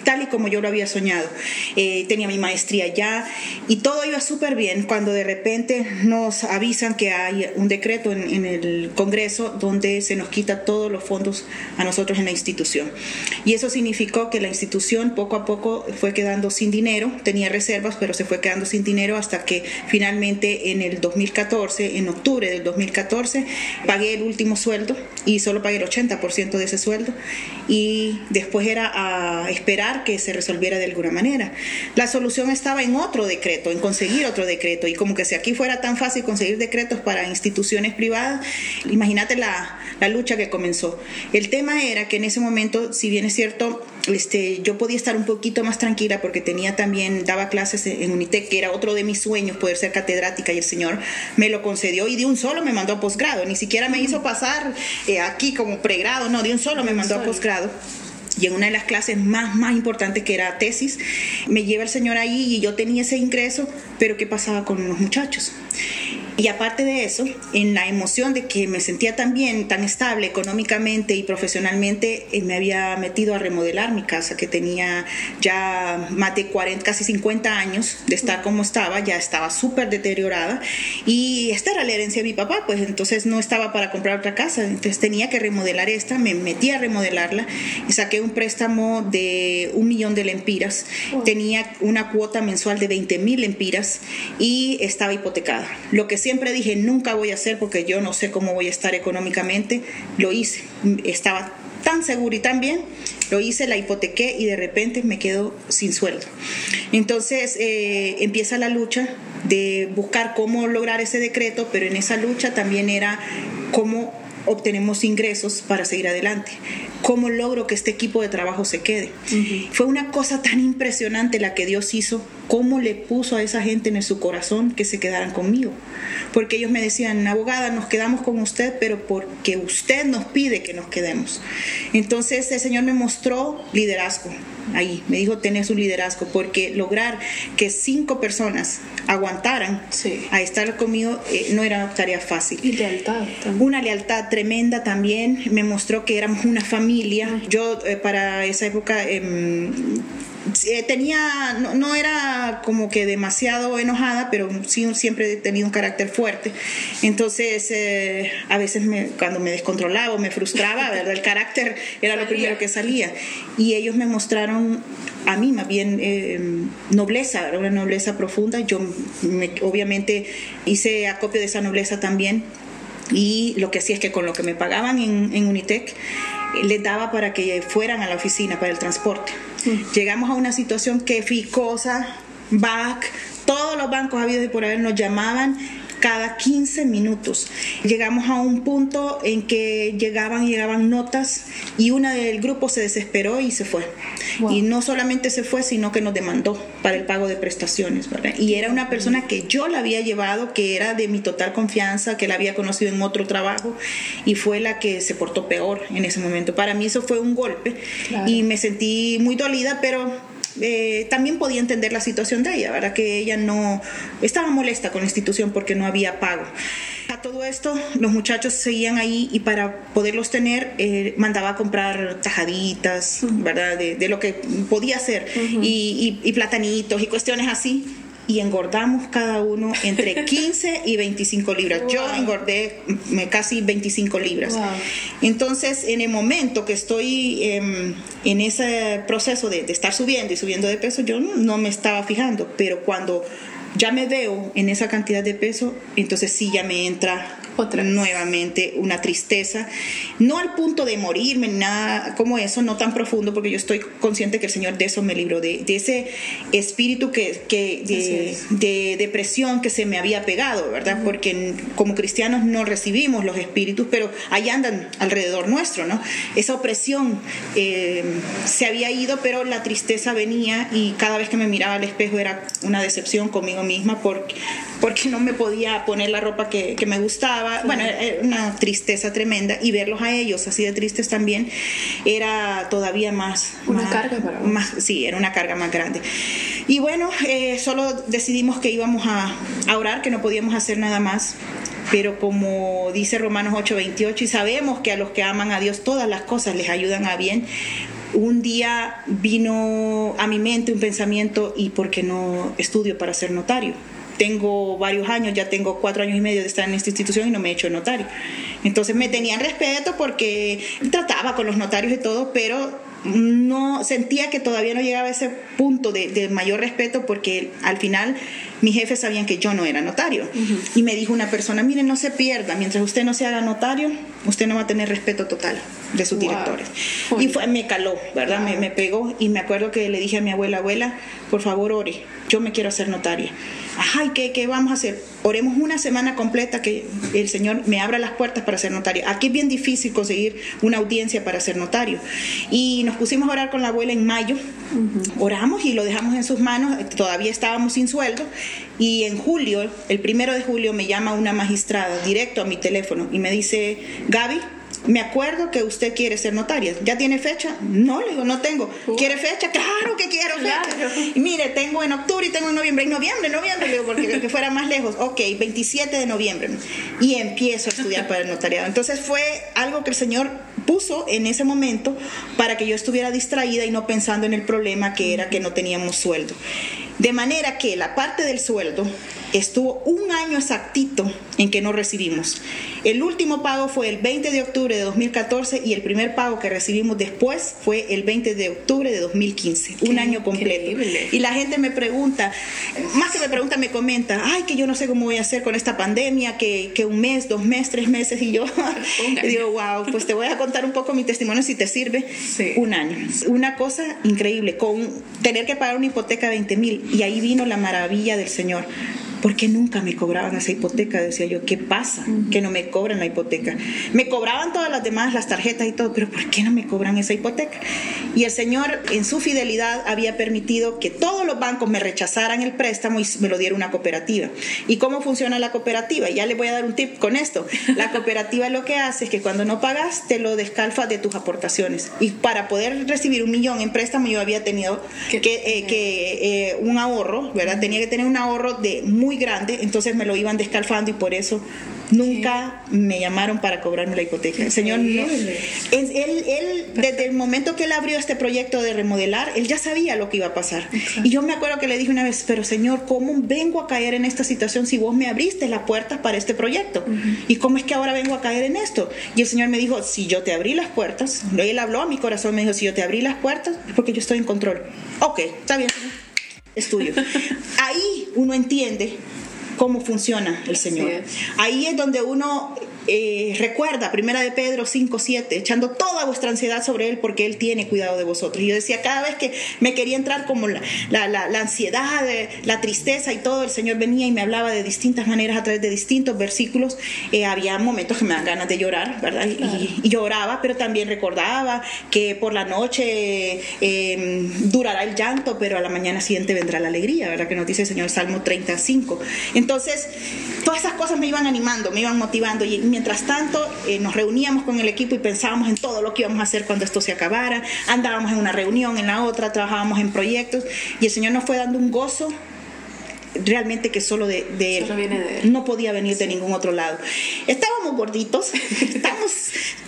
tal y como yo lo había soñado. Eh, tenía mi maestría ya y todo iba súper bien cuando de repente nos avisan que hay un decreto en, en, el Congreso donde se nos quita todos los fondos a nosotros en la institución. Y eso significó que la institución poco a poco fue quedando sin dinero, tenía reservas, pero se fue quedando sin dinero hasta que finalmente en el 2014, en octubre del 2014, pagué el último sueldo y solo pagué el 80% de ese sueldo y después era a esperar que se resolviera de alguna manera. La solución estaba en otro decreto, en conseguir otro decreto. Y como que si aquí fuera tan fácil conseguir decretos para instituciones privadas, imagínate la, la lucha que comenzó. El tema era que en ese momento, si bien es cierto, este, yo podía estar un poquito más tranquila porque tenía también, daba clases en Unitec, que era otro de mis sueños, poder ser catedrática y el Señor me lo concedió y de un solo me mandó a posgrado, ni siquiera me hizo pasar eh, aquí como pregrado, no, de un solo me mandó a posgrado y en una de las clases más, más importantes que era tesis, me lleva el Señor ahí y yo tenía ese ingreso, pero ¿qué pasaba con los muchachos? Y aparte de eso, en la emoción de que me sentía tan bien, tan estable económicamente y profesionalmente, eh, me había metido a remodelar mi casa, que tenía ya más de 40, casi 50 años de estar como estaba, ya estaba súper deteriorada. Y esta era la herencia de mi papá, pues entonces no estaba para comprar otra casa, entonces tenía que remodelar esta, me metí a remodelarla y saqué un préstamo de un millón de lempiras, tenía una cuota mensual de 20 mil lempiras y estaba hipotecada. Lo que siempre dije nunca voy a hacer porque yo no sé cómo voy a estar económicamente, lo hice. Estaba tan seguro y tan bien, lo hice, la hipotequé y de repente me quedo sin sueldo. Entonces eh, empieza la lucha de buscar cómo lograr ese decreto, pero en esa lucha también era cómo obtenemos ingresos para seguir adelante. ¿Cómo logro que este equipo de trabajo se quede? Fue una cosa tan impresionante la que Dios hizo, cómo le puso a esa gente en su corazón que se quedaran conmigo. Porque ellos me decían, abogada, nos quedamos con usted, pero porque usted nos pide que nos quedemos. Entonces el Señor me mostró liderazgo, ahí. Me dijo, tenés un liderazgo, porque lograr que cinco personas aguantaran a estar conmigo eh, no era una tarea fácil. Y lealtad. Una lealtad tremenda también. Me mostró que éramos una familia. Yo eh, para esa época... Em, eh, tenía, no, era como que demasiado enojada, pero sí siempre he tenido un carácter fuerte. Entonces, a veces me, cuando me descontrolaba o me frustraba, ¿verdad? el carácter era lo primero que salía. Y ellos me mostraron a mí más bien eh, nobleza, una nobleza profunda. Yo obviamente hice acopio de esa nobleza también y lo que hacía es que con lo que me pagaban en, Unitec eh, les daba para que fueran a la oficina para el transporte. Llegamos a una situación que Ficosa, BAC, todos los bancos habidos y por haber nos llamaban cada 15 minutos. Llegamos a un punto en que llegaban y llegaban notas y una del grupo se desesperó y se fue. Y no solamente se fue, sino que nos demandó para el pago de prestaciones. Y era una persona que yo la había llevado, que era de mi total confianza, que la había conocido en otro trabajo y fue la que se portó peor en ese momento. Para mí eso fue un golpe y me sentí muy dolida, pero eh, también podía entender la situación de ella, ¿verdad? Que ella no estaba molesta con la institución porque no había pago. A todo esto, los muchachos seguían ahí y para poderlos tener, eh, mandaba a comprar tajaditas, ¿verdad? De, lo que podía hacer y platanitos y cuestiones así y engordamos cada uno entre 15 y 25 libras. Yo engordé casi 25 libras. Entonces, en el momento que estoy em, en ese proceso de, estar subiendo y subiendo de peso, yo no me estaba fijando, pero cuando ya me veo en esa cantidad de peso, entonces sí ya me entra otra nuevamente una tristeza, no al punto de morirme, nada como eso, no tan profundo, porque yo estoy consciente que el Señor de eso me libró, de, ese espíritu que, que de, depresión que se me había pegado, ¿verdad? Porque como cristianos no recibimos los espíritus, pero ahí andan alrededor nuestro, ¿no? Esa opresión eh, se había ido, pero la tristeza venía y cada vez que me miraba al espejo era una decepción conmigo misma porque, porque no me podía poner la ropa que, que me gustaba bueno, una tristeza tremenda y verlos a ellos así de tristes también era todavía más... Una carga para más, Sí, era una carga más grande. Y bueno, eh, solo decidimos que íbamos a, a orar, que no podíamos hacer nada más pero como dice Romanos 8:28 y sabemos que a los que aman a Dios todas las cosas les ayudan a bien, un día vino a mi mente un pensamiento y por qué no estudio para ser notario tengo varios años, ya tengo cuatro años y medio de estar en esta institución y no me he hecho notario. Entonces me tenían respeto porque trataba con los notarios y todo, pero no sentía que todavía no llegaba a ese punto de, mayor respeto porque al final mis jefes sabían que yo no era notario. Y me dijo una persona, miren, no se pierda, mientras usted no se haga notario, usted no va a tener respeto total de sus directores. Y fue, me caló, ¿verdad? Me, me, pegó y me acuerdo que le dije a mi abuela, abuela, por favor ore, yo me quiero hacer notaria. Ajá, ¿y qué, qué vamos a hacer? Oremos una semana completa que el Señor me abra las puertas para ser notario. Aquí es bien difícil conseguir una audiencia para ser notario. Y nos pusimos a orar con la abuela en mayo, oramos y lo dejamos en sus manos, todavía estábamos sin sueldo. Y en julio, el primero de julio, me llama una magistrada directo a mi teléfono y me dice, Gaby, me acuerdo que usted quiere ser notaria. ¿Ya tiene fecha? No, le digo, no tengo. ¿Quiere fecha? Claro que quiero fecha. Y mire, tengo en octubre y tengo en noviembre. En noviembre, noviembre, le digo, porque que fuera más lejos. Ok, 27 de noviembre. Y empiezo a estudiar para el notariado. Entonces fue algo que el Señor puso en ese momento para que yo estuviera distraída y no pensando en el problema que era que no teníamos sueldo. De manera que la parte del sueldo estuvo un año exactito en que no recibimos. El último pago fue el 20 de octubre de 2014 y el primer pago que recibimos después fue el 20 de octubre de 2015, un año completo. Y la gente me pregunta, más que me pregunta, me comenta, ay, que yo no sé cómo voy a hacer con esta pandemia, que, que un mes, dos meses, tres meses, y yo digo, wow, pues te voy a contar un poco mi testimonio si te sirve. Un año. Una cosa increíble, con tener que pagar una hipoteca de 20 mil, y ahí vino la maravilla del Señor ¿por qué nunca me cobraban esa hipoteca? Decía yo, ¿qué pasa? Que no me cobran la hipoteca. Me cobraban todas las demás, las tarjetas y todo, pero ¿por qué no me cobran esa hipoteca? Y el Señor, en su fidelidad, había permitido que todos los bancos me rechazaran el préstamo y me lo diera una cooperativa. ¿Y cómo funciona la cooperativa? Ya le voy a dar un tip con esto. La cooperativa lo que hace es que cuando no pagas, te lo descalfa de tus aportaciones. Y para poder recibir un millón en préstamo, yo había tenido que, eh, que eh, un ahorro, ¿verdad? Tenía que tener un ahorro de muy grande, entonces me lo iban descalfando y por eso nunca me llamaron para cobrarme la hipoteca. El Señor no. Él, él, desde el momento que él abrió este proyecto de remodelar, él ya sabía lo que iba a pasar. Y yo me acuerdo que le dije una vez, pero Señor, ¿cómo vengo a caer en esta situación si vos me abriste las puertas para este proyecto? ¿Y cómo es que ahora vengo a caer en esto? Y el Señor me dijo, si yo te abrí las puertas, él habló a mi corazón, me dijo, si yo te abrí las puertas, es porque yo estoy en control. Ok, está bien es tuyo. Ahí uno entiende cómo funciona el Señor. Ahí es donde uno eh, recuerda, primera de Pedro 5, 7, echando toda vuestra ansiedad sobre Él porque Él tiene cuidado de vosotros. Y yo decía, cada vez que me quería entrar como la, la, la, ansiedad, la tristeza y todo, el Señor venía y me hablaba de distintas maneras a través de distintos versículos. Eh, había momentos que me dan ganas de llorar, ¿verdad? Y, lloraba, pero también recordaba que por la noche em, durará el llanto, pero a la mañana siguiente vendrá la alegría, ¿verdad? Que nos dice el Señor Salmo 35. Entonces, todas esas cosas me iban animando, me iban motivando. Y mientras tanto eh, nos reuníamos con el equipo y pensábamos en todo lo que íbamos a hacer cuando esto se acabara, andábamos en una reunión, en la otra, trabajábamos en proyectos y el Señor nos fue dando un gozo realmente que solo de, él. No podía venir de ningún otro lado. Estábamos gorditos, estábamos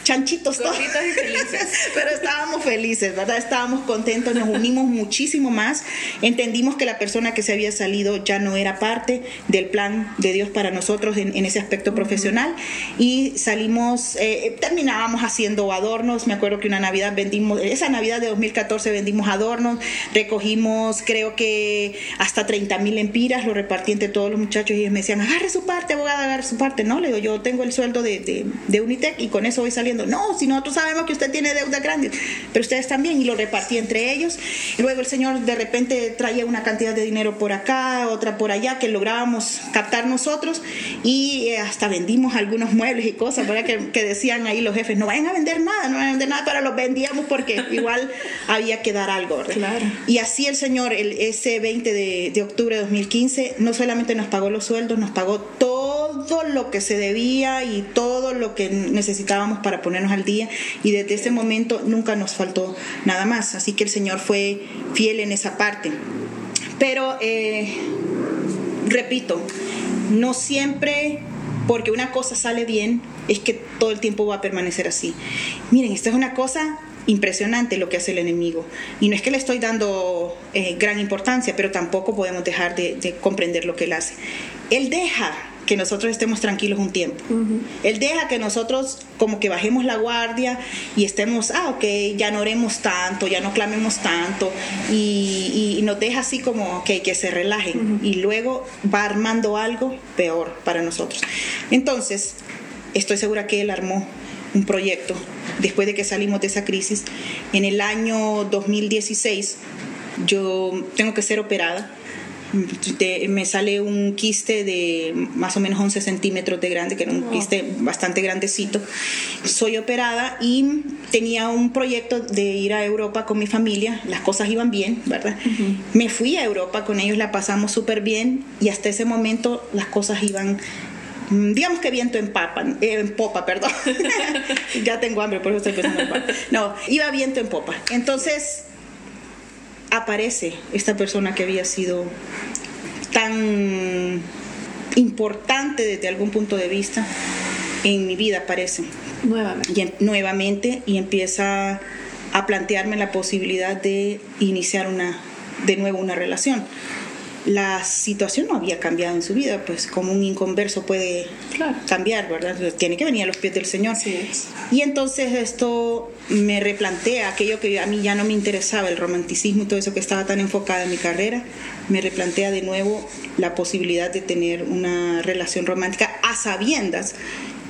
chanchitos todos. y felices. Pero estábamos felices, ¿verdad? Estábamos contentos, nos unimos muchísimo más. Entendimos que la persona que se había salido ya no era parte del plan de Dios para nosotros en, ese aspecto profesional. Y salimos, eh, terminábamos haciendo adornos. Me acuerdo que una Navidad vendimos, esa Navidad de 2014 vendimos adornos, recogimos creo que hasta 30 mil empiras lo repartí entre todos los muchachos y ellos me decían, agarre su parte, abogada, agarre su parte. No, le digo, yo tengo el sueldo de, de, Unitec y con eso voy saliendo. No, si nosotros sabemos que usted tiene deuda grande, pero ustedes también y lo repartí entre ellos. Y luego el señor de repente traía una cantidad de dinero por acá, otra por allá, que lográbamos captar nosotros y eh, hasta vendimos algunos muebles y cosas, ¿verdad? Que, que decían ahí los jefes, no vayan a vender nada, no vayan a vender nada, pero los vendíamos porque igual había que dar algo, Claro. Y así el señor, el, ese 20 de, de octubre de 2015, no solamente nos pagó los sueldos, nos pagó todo lo que se debía y todo lo que necesitábamos para ponernos al día y desde ese momento nunca nos faltó nada más. Así que el Señor fue fiel en esa parte. Pero, eh, repito, no siempre porque una cosa sale bien es que todo el tiempo va a permanecer así. Miren, esto es una cosa impresionante lo que hace el enemigo. Y no es que le estoy dando eh, gran importancia, pero tampoco podemos dejar de, comprender lo que él hace. Él deja que nosotros estemos tranquilos un tiempo. Él deja que nosotros como que bajemos la guardia y estemos, ah, ok, ya no oremos tanto, ya no clamemos tanto, y, nos deja así como okay, que se relajen. Y luego va armando algo peor para nosotros. Entonces, estoy segura que él armó un proyecto después de que salimos de esa crisis. En el año 2016 yo tengo que ser operada me sale un quiste de más o menos 11 centímetros de grande, que era un quiste bastante grandecito. Soy operada y tenía un proyecto de ir a Europa con mi familia, las cosas iban bien, ¿verdad? Me fui a Europa con ellos, la pasamos súper bien y hasta ese momento las cosas iban digamos que viento en, papa, eh, en popa, perdón. ya tengo hambre, por eso estoy pensando en papa. No, iba viento en popa. Entonces, aparece esta persona que había sido tan importante desde algún punto de vista en mi vida, aparece. Nuevamente. Y, nuevamente y empieza a plantearme la posibilidad de iniciar una, de nuevo una relación la situación no había cambiado en su vida, pues como un inconverso puede cambiar, ¿verdad? Tiene que venir a los pies del Señor. Y entonces esto me replantea aquello que a mí ya no me interesaba, el romanticismo y todo eso que estaba tan enfocado en mi carrera, me replantea de nuevo la posibilidad de tener una relación romántica a sabiendas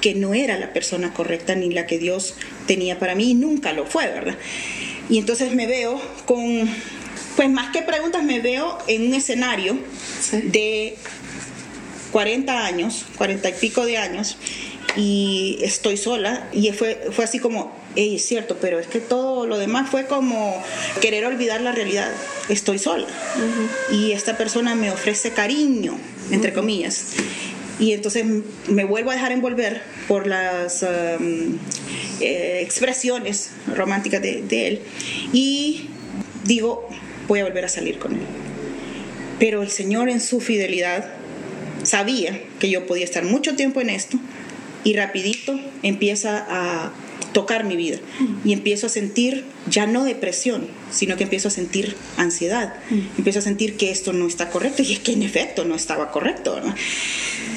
que no era la persona correcta ni la que Dios tenía para mí y nunca lo fue, ¿verdad? Y entonces me veo con pues más que preguntas me veo en un escenario de 40 años, 40 y pico de años, y estoy sola, y fue, fue así como, hey, es cierto, pero es que todo lo demás fue como querer olvidar la realidad, estoy sola. Y esta persona me ofrece cariño, entre comillas. Y entonces me vuelvo a dejar envolver por las um, eh, expresiones románticas de, de él. Y digo, voy a volver a salir con él. Pero el Señor en su fidelidad sabía que yo podía estar mucho tiempo en esto y rapidito empieza a tocar mi vida y empiezo a sentir ya no depresión, sino que empiezo a sentir ansiedad, empiezo a sentir que esto no está correcto y es que en efecto no estaba correcto.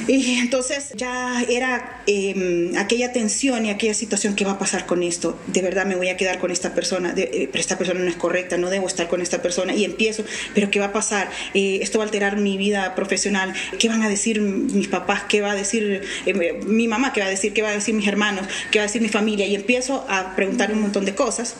Y entonces ya era em, aquella tensión y aquella situación, ¿qué va a pasar con esto? De verdad me voy a quedar con esta persona, eh, pero esta persona no es correcta, no debo estar con esta persona. Y empiezo, pero ¿qué va a pasar? Eh, esto va a alterar mi vida profesional. ¿Qué van a decir mis papás? ¿Qué va a decir eh, mi mamá? ¿Qué va a decir? ¿Qué va a decir mis hermanos? ¿Qué va a decir mi familia? Y empiezo a preguntar un montón de cosas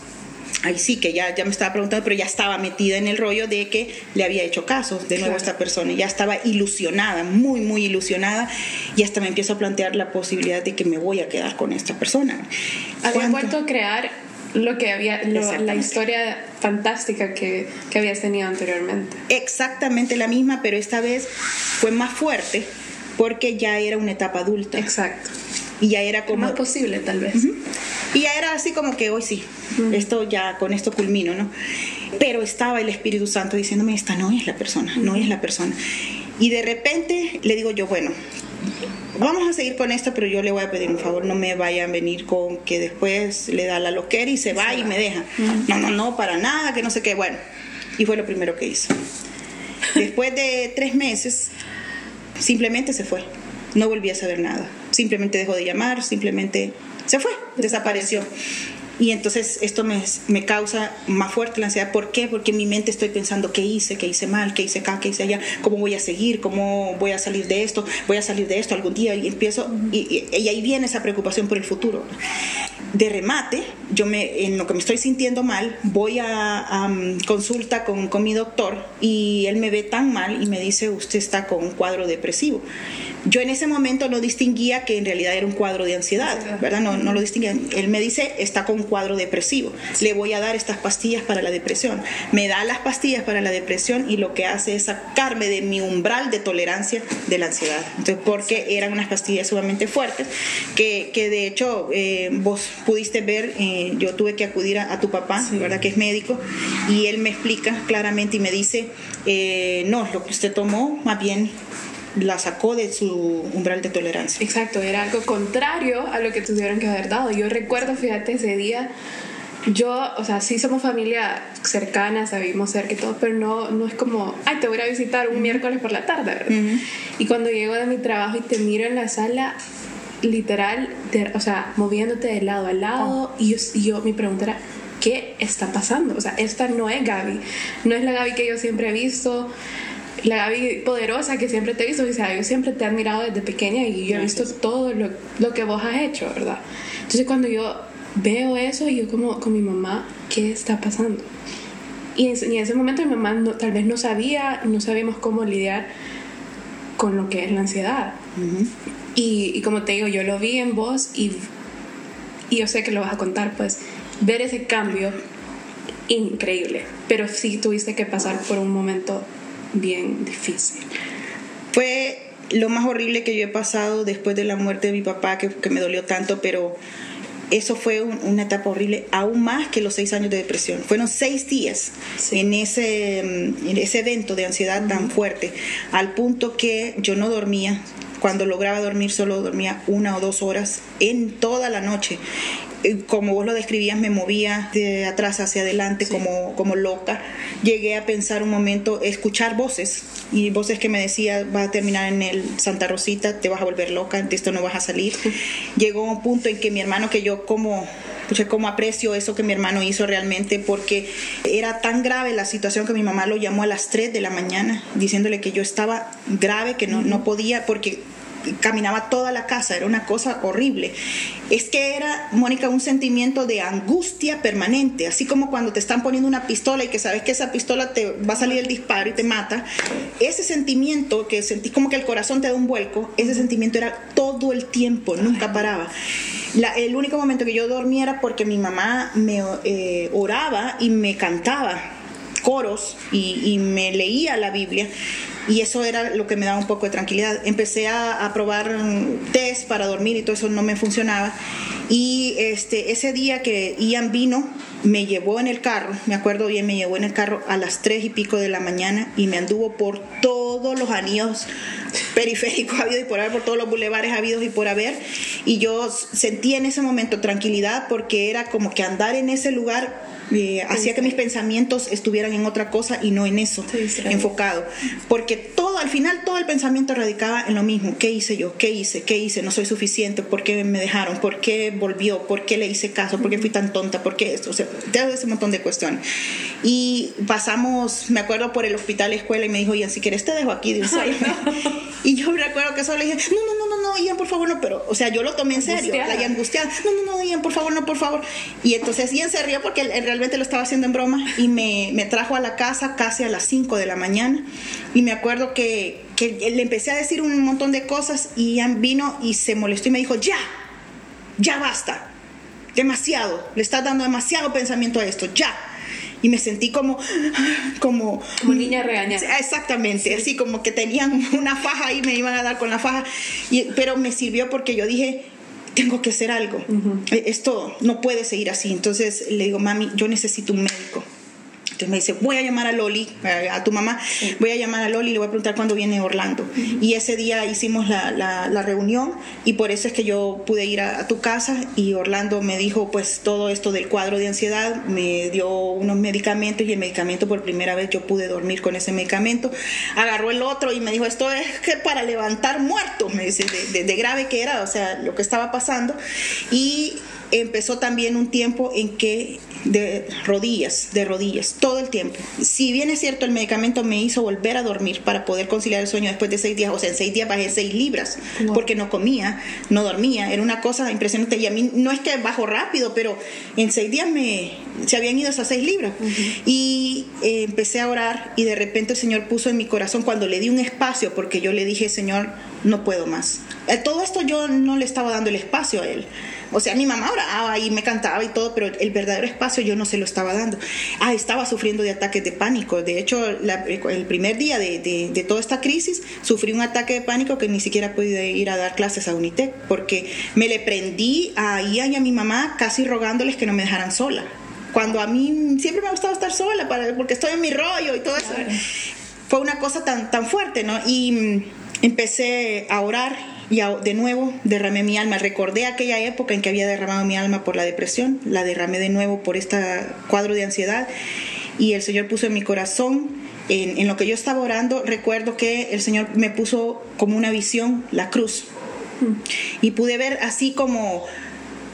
ahí sí que ya, ya me estaba preguntando, pero ya estaba metida en el rollo de que le había hecho caso de nuevo a esta persona. Ya estaba ilusionada, muy, muy ilusionada. Y hasta me empiezo a plantear la posibilidad de que me voy a quedar con esta persona. Había vuelto a crear lo que había, la historia fantástica que, que habías tenido anteriormente. Exactamente la misma, pero esta vez fue más fuerte porque ya era una etapa adulta. Exacto. Y ya era como... Más posible, tal vez. Y ya era así como que hoy sí, esto ya, con esto culmino, ¿no? Pero estaba el Espíritu Santo diciéndome, esta no es la persona, no es la persona. Y de repente le digo yo, bueno, vamos a seguir con esto, pero yo le voy a pedir un favor, no me vayan a venir con que después le da la loquera y se va y me deja. No, no, no, para nada, que no sé qué. Bueno, y fue lo primero que hizo. Después de tres meses, simplemente se fue. No volví a saber nada. Simplemente dejó de llamar, simplemente se fue, desapareció. Y entonces esto me, me, causa más fuerte la ansiedad. ¿Por qué? Porque en mi mente estoy pensando qué hice, qué hice mal, qué hice acá, qué hice allá, cómo voy a seguir, cómo voy a salir de esto, voy a salir de esto algún día. Y empiezo, y, ahí viene esa preocupación por el futuro. De remate, yo me, en lo que me estoy sintiendo mal, voy a, consulta con, con mi doctor y él me ve tan mal y me dice, usted está con un cuadro depresivo. Yo en ese momento no distinguía que en realidad era un cuadro de ansiedad, ¿verdad? No, no lo distinguía. Él me dice, está con un cuadro depresivo, le voy a dar estas pastillas para la depresión. Me da las pastillas para la depresión y lo que hace es sacarme de mi umbral de tolerancia de la ansiedad. Entonces, porque eran unas pastillas sumamente fuertes, que, que de hecho eh, vos pudiste ver, eh, yo tuve que acudir a, tu papá, ¿verdad? Que es médico, y él me explica claramente y me dice, eh, no, lo que usted tomó más bien la sacó de su umbral de tolerancia. Exacto, era algo contrario a lo que tuvieron que haber dado. Yo recuerdo, fíjate, ese día yo, o sea, sí somos familia cercana, sabemos cerca y todo, pero no, no es como, ay, te voy a visitar un miércoles por la tarde, ¿verdad? Y cuando llego de mi trabajo y te miro en la sala, literal, o sea, moviéndote de lado a lado, y, yo, y yo, mi pregunta era, ¿qué está pasando? O sea, esta no es Gaby, no es la Gaby que yo siempre he visto, la Gaby poderosa que siempre te he visto, o sea, yo siempre te he admirado desde pequeña y yo he visto todo lo, lo que vos has hecho, ¿verdad? Entonces cuando yo veo eso y yo como con mi mamá, ¿qué está pasando? Y en, ese momento mi mamá no, tal vez no sabía, no sabíamos cómo lidiar con lo que es la ansiedad. y, y, como te digo, yo lo vi en vos y, y yo sé que lo vas a contar, pues ver ese cambio increíble, pero sí tuviste que pasar por un momento bien difícil. Fue lo más horrible que yo he pasado después de la muerte de mi papá, que, que me dolió tanto, pero eso fue una etapa horrible, aún más que los seis años de depresión. Fueron seis días en, ese, mm, en ese evento de ansiedad tan fuerte, al punto que yo no dormía. Cuando lograba dormir, solo dormía una o dos horas en toda la noche como vos lo describías, me movía de atrás hacia adelante como, como loca. Llegué a pensar un momento, escuchar voces, y voces que me decían, va a terminar en el Santa Rosita, te vas a volver loca, de esto no vas a salir. Llegó un punto en que mi hermano, que yo como como aprecio eso que mi hermano hizo realmente porque era tan grave la situación que mi mamá lo llamó a las 3 de la mañana diciéndole que yo estaba grave, que no, no podía porque caminaba toda la casa, era una cosa horrible. Es que era, Mónica, un sentimiento de angustia permanente, así como cuando te están poniendo una pistola y que sabes que esa pistola te va a salir el disparo y te mata. Ese sentimiento que sentís como que el corazón te da un vuelco, ese sentimiento era todo el tiempo, nunca paraba. el único momento que yo dormía era porque mi mamá me eh, oraba y me cantaba coros y, me leía la Biblia y eso era lo que me daba un poco de tranquilidad. Empecé a, probar test para dormir y todo eso no me funcionaba. Y este, ese día que Ian vino, me llevó en el carro, me acuerdo bien, me llevó en el carro a las tres y pico de la mañana y me anduvo por todos los anillos periféricos habidos y por haber, por todos los bulevares habidos y por haber. Y yo sentí en ese momento tranquilidad porque era como que andar en ese lugar eh, hacía que mis pensamientos estuvieran en otra cosa y no en eso enfocado. Porque todo, al final, todo el pensamiento radicaba en lo mismo. ¿Qué hice yo? ¿Qué hice? ¿Qué hice? No soy suficiente. ¿Por qué me dejaron? ¿Por qué volvió? ¿Por qué le hice caso? ¿Por qué fui tan tonta? ¿Por qué esto? O sea, ese montón de cuestiones. Y pasamos, me acuerdo por el hospital escuela y me dijo, Ian, si quieres te dejo aquí. Y yo recuerdo que solo le dije, no, no, no, no, no, Ian, por favor, no. Pero, o sea, yo lo tomé en serio. La angustiada. No, no, no, Ian, por favor, no, por favor. Y entonces Ian se rió porque en realidad realmente lo estaba haciendo en broma y me, me trajo a la casa casi a las 5 de la mañana y me acuerdo que, que, le empecé a decir un montón de cosas y vino y se molestó y me dijo, ya, ya basta, demasiado, le estás dando demasiado pensamiento a esto, ya. Y me sentí como, como... Como niña regañada. Exactamente, así como que tenían una faja y me iban a dar con la faja. Y, pero me sirvió porque yo dije, tengo que hacer algo. Esto no puede seguir así. Entonces le digo, mami, yo necesito un médico. Entonces me dice, voy a llamar a Loli, a, tu mamá, voy a llamar a Loli y le voy a preguntar cuándo viene Orlando. Y ese día hicimos la, la, reunión y por eso es que yo pude ir a, tu casa y Orlando me dijo pues todo esto del cuadro de ansiedad, me dio unos medicamentos y el medicamento por primera vez yo pude dormir con ese medicamento. Agarró el otro y me dijo, esto es que para levantar muertos, me dice, de, de grave que era, o sea, lo que estaba pasando. Y empezó también un tiempo en que de rodillas, de rodillas, todo el tiempo. Si bien es cierto, el medicamento me hizo volver a dormir para poder conciliar el sueño después de seis días, o sea, en seis días bajé seis libras, porque no comía, no dormía, era una cosa impresionante. Y a mí no es que bajo rápido, pero en seis días me, se habían ido esas seis libras. Y eh, empecé a orar y de repente el Señor puso en mi corazón, cuando le di un espacio, porque yo le dije, Señor, no puedo más. Eh, todo esto yo no le estaba dando el espacio a Él. O sea, mi mamá oraba y me cantaba y todo, pero el verdadero espacio yo no se lo estaba dando. Ah, estaba sufriendo de ataques de pánico. De hecho, el primer día de, toda esta crisis sufrí un ataque de pánico que ni siquiera pude ir a dar clases a Unitec porque me le prendí a Ian y a mi mamá casi rogándoles que no me dejaran sola. Cuando a mí siempre me ha gustado estar sola para, porque estoy en mi rollo y todo eso. Fue una cosa tan, tan fuerte, ¿no? Y mm, empecé a orar y de nuevo derramé mi alma. Recordé aquella época en que había derramado mi alma por la depresión, la derramé de nuevo por este cuadro de ansiedad y el Señor puso en mi corazón, en, en lo que yo estaba orando, recuerdo que el Señor me puso como una visión la cruz y pude ver así como,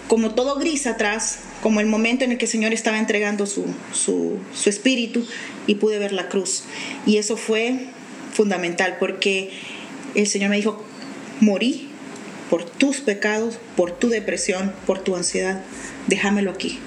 como todo gris atrás, como el momento en el que el Señor estaba entregando su, su, su espíritu y pude ver la cruz. Y eso fue fundamental porque el Señor me dijo, morí por tus pecados, por tu depresión, por tu ansiedad, déjamelo aquí.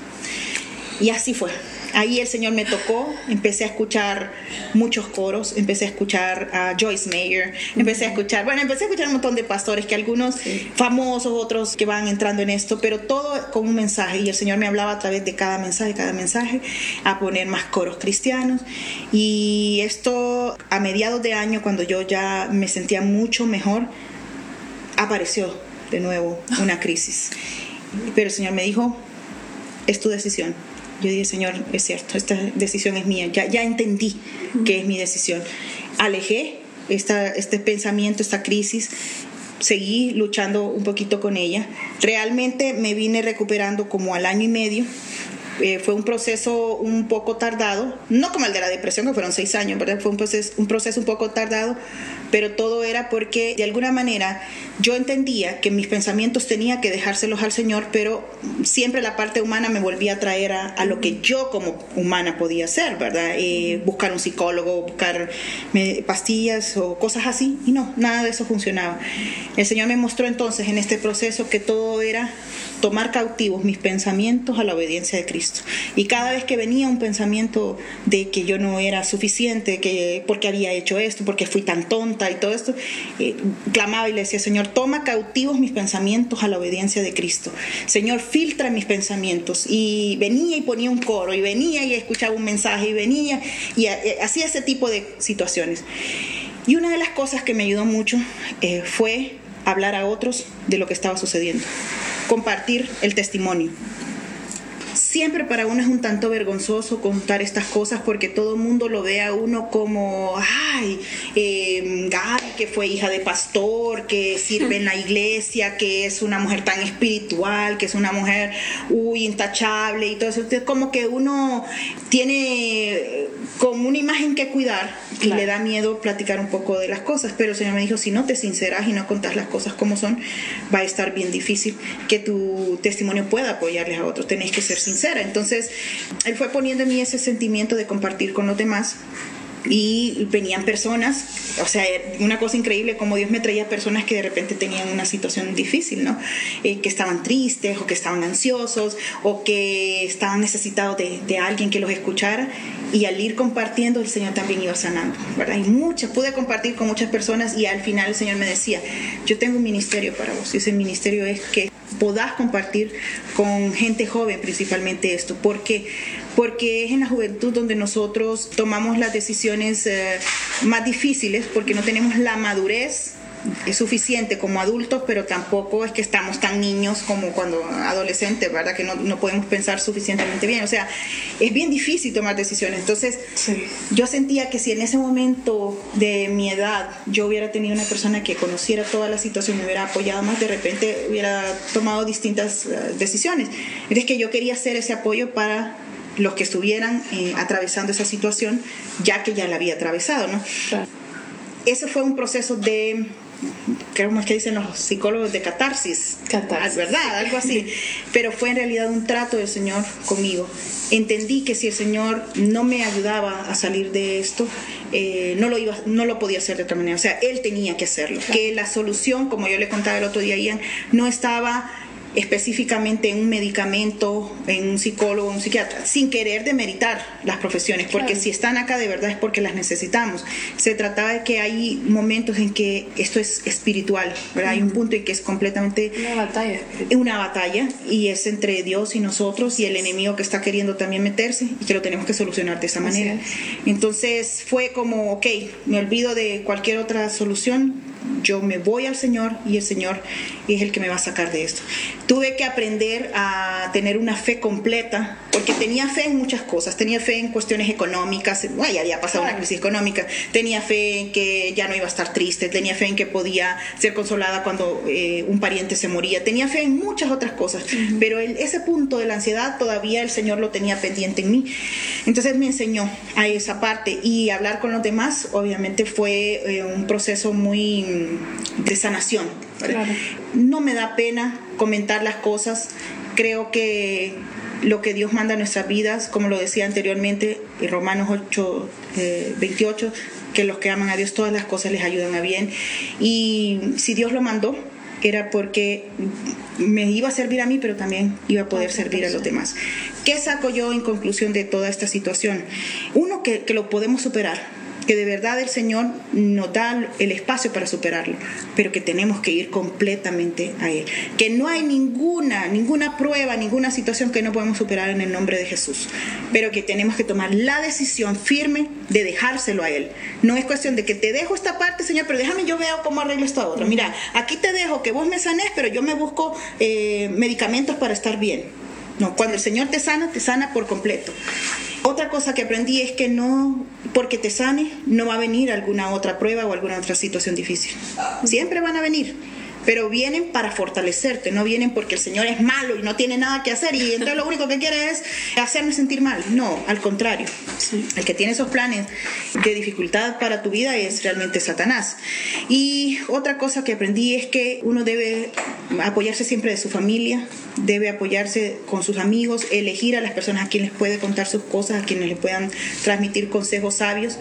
Y así fue. Ahí el Señor me tocó, empecé a escuchar muchos coros, empecé a escuchar a Joyce Mayer, empecé a escuchar, bueno, empecé a escuchar un montón de pastores, que algunos famosos, otros que van entrando en esto, pero todo con un mensaje. Y el Señor me hablaba a través de cada mensaje, cada mensaje, a poner más coros cristianos. Y esto a mediados de año, cuando yo ya me sentía mucho mejor, apareció de nuevo una crisis. Pero el Señor me dijo, es tu decisión yo dije, Señor, es cierto, esta decisión es mía, ya, ya entendí que es mi decisión. Alejé esta, este pensamiento, esta crisis, seguí luchando un poquito con ella. Realmente me vine recuperando como al año y medio. Eh, fue un proceso un poco tardado, no como el de la depresión, que fueron seis años, ¿verdad? Fue un proceso, un proceso un poco tardado, pero todo era porque de alguna manera yo entendía que mis pensamientos tenía que dejárselos al Señor, pero siempre la parte humana me volvía a traer a, lo que yo como humana podía hacer, ¿verdad? Eh, buscar un psicólogo, buscar pastillas o cosas así, y no, nada de eso funcionaba. El Señor me mostró entonces en este proceso que todo era tomar cautivos mis pensamientos a la obediencia de Cristo. Y cada vez que venía un pensamiento de que yo no era suficiente, que porque había hecho esto, porque fui tan tonta y todo esto, eh, clamaba y le decía, Señor, toma cautivos mis pensamientos a la obediencia de Cristo. Señor, filtra mis pensamientos. Y venía y ponía un coro, y venía y escuchaba un mensaje, y venía y eh, hacía ese tipo de situaciones. Y una de las cosas que me ayudó mucho eh, fue hablar a otros de lo que estaba sucediendo, compartir el testimonio siempre para uno es un tanto vergonzoso contar estas cosas porque todo mundo lo ve a uno como, ay, eh, Gaby, que fue hija de pastor, que sirve en la iglesia, que es una mujer tan espiritual, que es una mujer, uy, intachable y todo eso. Entonces, como que uno tiene como una imagen que cuidar y le da miedo platicar un poco de las cosas. Pero el Señor me dijo, si no te sinceras y no contas las cosas como son, va a estar bien difícil que tu testimonio pueda apoyarles a otros. Tenéis que ser sincera. Entonces, Él fue poniendo en mí ese sentimiento de compartir con los demás y venían personas, o sea, una cosa increíble como Dios me traía personas que de repente tenían una situación difícil, ¿no? Eh, que estaban tristes o que estaban ansiosos o que estaban necesitados de, de, alguien que los escuchara y al ir compartiendo el Señor también iba sanando, ¿verdad? Y muchas, pude compartir con muchas personas y al final el Señor me decía, yo tengo un ministerio para vos y ese ministerio es que podás compartir con gente joven principalmente esto, porque porque es en la juventud donde nosotros tomamos las decisiones eh, más difíciles porque no tenemos la madurez es suficiente como adultos, pero tampoco es que estamos tan niños como cuando adolescentes, ¿verdad? Que no, no podemos pensar suficientemente bien. O sea, es bien difícil tomar decisiones. Entonces, yo sentía que si en ese momento de mi edad yo hubiera tenido una persona que conociera toda la situación, me hubiera apoyado más, de repente hubiera tomado distintas uh, decisiones. Es que yo quería hacer ese apoyo para los que estuvieran eh, atravesando esa situación, ya que ya la había atravesado, ¿no? Ese fue un proceso de creo que dicen los psicólogos de catarsis, catarsis. ¿verdad? Algo así. Pero fue en realidad un trato del Señor conmigo. Entendí que si el Señor no me ayudaba a salir de esto, eh, no, lo iba, no lo podía hacer de otra manera. O sea, Él tenía que hacerlo. Que la solución, como yo le contaba el otro día a Ian, no estaba específicamente en un medicamento, en un psicólogo, un psiquiatra, sin querer demeritar las profesiones, porque si están acá de verdad es porque las necesitamos. Se trataba de que hay momentos en que esto es espiritual, ¿verdad? Hay un punto en que es completamente una batalla, una batalla y es entre Dios y nosotros y el enemigo que está queriendo también meterse y que lo tenemos que solucionar de esa manera. Entonces fue como, ok, me olvido de cualquier otra solución, yo me voy al Señor y el Señor es el que me va a sacar de esto. Tuve que aprender a tener una fe completa, porque tenía fe en muchas cosas, tenía fe en cuestiones económicas, bueno, ya había pasado una crisis económica, tenía fe en que ya no iba a estar triste, tenía fe en que podía ser consolada cuando eh, un pariente se moría, tenía fe en muchas otras cosas, pero el, ese punto de la ansiedad todavía el Señor lo tenía pendiente en mí. Entonces me enseñó a esa parte. Y hablar con los demás, obviamente fue eh, un proceso muy de sanación. No me da pena comentar las cosas. Creo que lo que Dios manda a nuestras vidas, como lo decía anteriormente, en Romanos 8, 28, eh, que los que aman a Dios todas las cosas les ayudan a bien. Y si Dios lo mandó, era porque me iba a servir a mí, pero también iba a poder servir a los demás. ¿Qué saco yo en conclusión de toda esta situación? Uno, que, que lo podemos superar que de verdad el Señor nos da el espacio para superarlo, pero que tenemos que ir completamente a Él. Que no hay ninguna, ninguna prueba, ninguna situación que no podemos superar en el nombre de Jesús, pero que tenemos que tomar la decisión firme de dejárselo a Él. No es cuestión de que te dejo esta parte, Señor, pero déjame yo veo cómo arreglo esta otra. Mira, aquí te dejo que vos me sanes, pero yo me busco eh, medicamentos para estar bien. No, cuando el Señor te sana, te sana por completo. Otra cosa que aprendí es que no, porque te sane, no va a venir alguna otra prueba o alguna otra situación difícil. Siempre van a venir pero vienen para fortalecerte, no vienen porque el Señor es malo y no tiene nada que hacer y entonces lo único que quiere es hacerme sentir mal. No, al contrario. El que tiene esos planes de dificultad para tu vida es realmente Satanás. Y otra cosa que aprendí es que uno debe apoyarse siempre de su familia, debe apoyarse con sus amigos, elegir a las personas a quienes puede contar sus cosas, a quienes le puedan transmitir consejos sabios,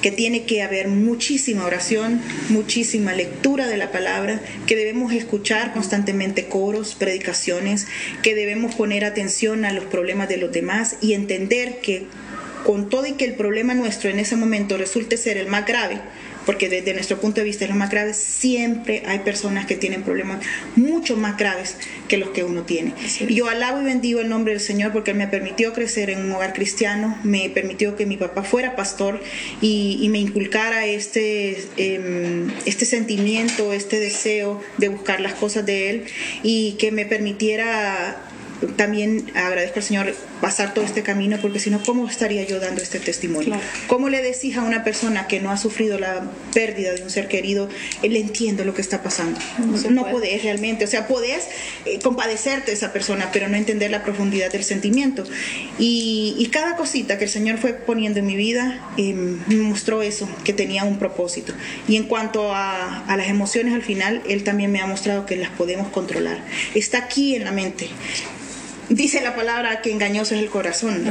que tiene que haber muchísima oración, muchísima lectura de la palabra, que debemos escuchar constantemente coros, predicaciones, que debemos poner atención a los problemas de los demás y entender que con todo y que el problema nuestro en ese momento resulte ser el más grave, porque desde nuestro punto de vista es lo más grave, siempre hay personas que tienen problemas mucho más graves que los que uno tiene. Y yo alabo y bendigo el nombre del Señor porque Él me permitió crecer en un hogar cristiano, me permitió que mi papá fuera pastor y, me inculcara este, em, este sentimiento, este deseo de buscar las cosas de Él y que me permitiera también agradezco al Señor pasar todo este camino, porque si no, ¿cómo estaría yo dando este testimonio? ¿Cómo le decís a una persona que no ha sufrido la pérdida de un ser querido, le entiendo lo que está pasando? No, podés realmente, o sea, podés eh, compadecerte de esa persona, pero no entender la profundidad del sentimiento. Y, cada cosita que el Señor fue poniendo en mi vida em, me mostró eso, que tenía un propósito. Y en cuanto a, a las emociones al final, Él también me ha mostrado que las podemos controlar. Está aquí en la mente dice la palabra que engañoso es el corazón,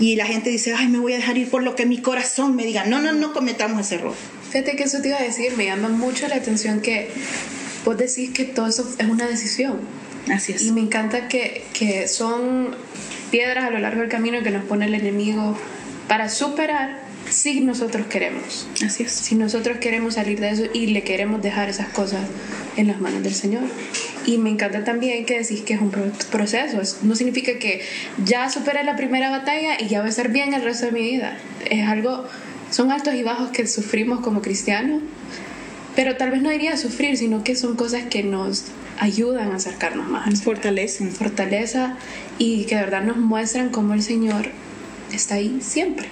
Y la gente dice, ay, me voy a dejar ir por lo que mi corazón me diga. No, no, no cometamos ese error. Fíjate que eso te iba a decir, me llama mucho la atención que vos decís que todo eso es una decisión. Así es. Y me encanta que, que son piedras a lo largo del camino que nos pone el enemigo para superar si nosotros queremos. Así es. Si nosotros queremos salir de eso y le queremos dejar esas cosas en las manos del Señor. Y me encanta también que decís que es un proceso. No significa que ya superé la primera batalla y ya voy a estar bien el resto de mi vida. Es algo, son altos y bajos que sufrimos como cristianos, pero tal vez no diría sufrir, sino que son cosas que nos ayudan a acercarnos más. Nos fortalecen. Fortaleza y que de verdad nos muestran cómo el Señor está ahí siempre.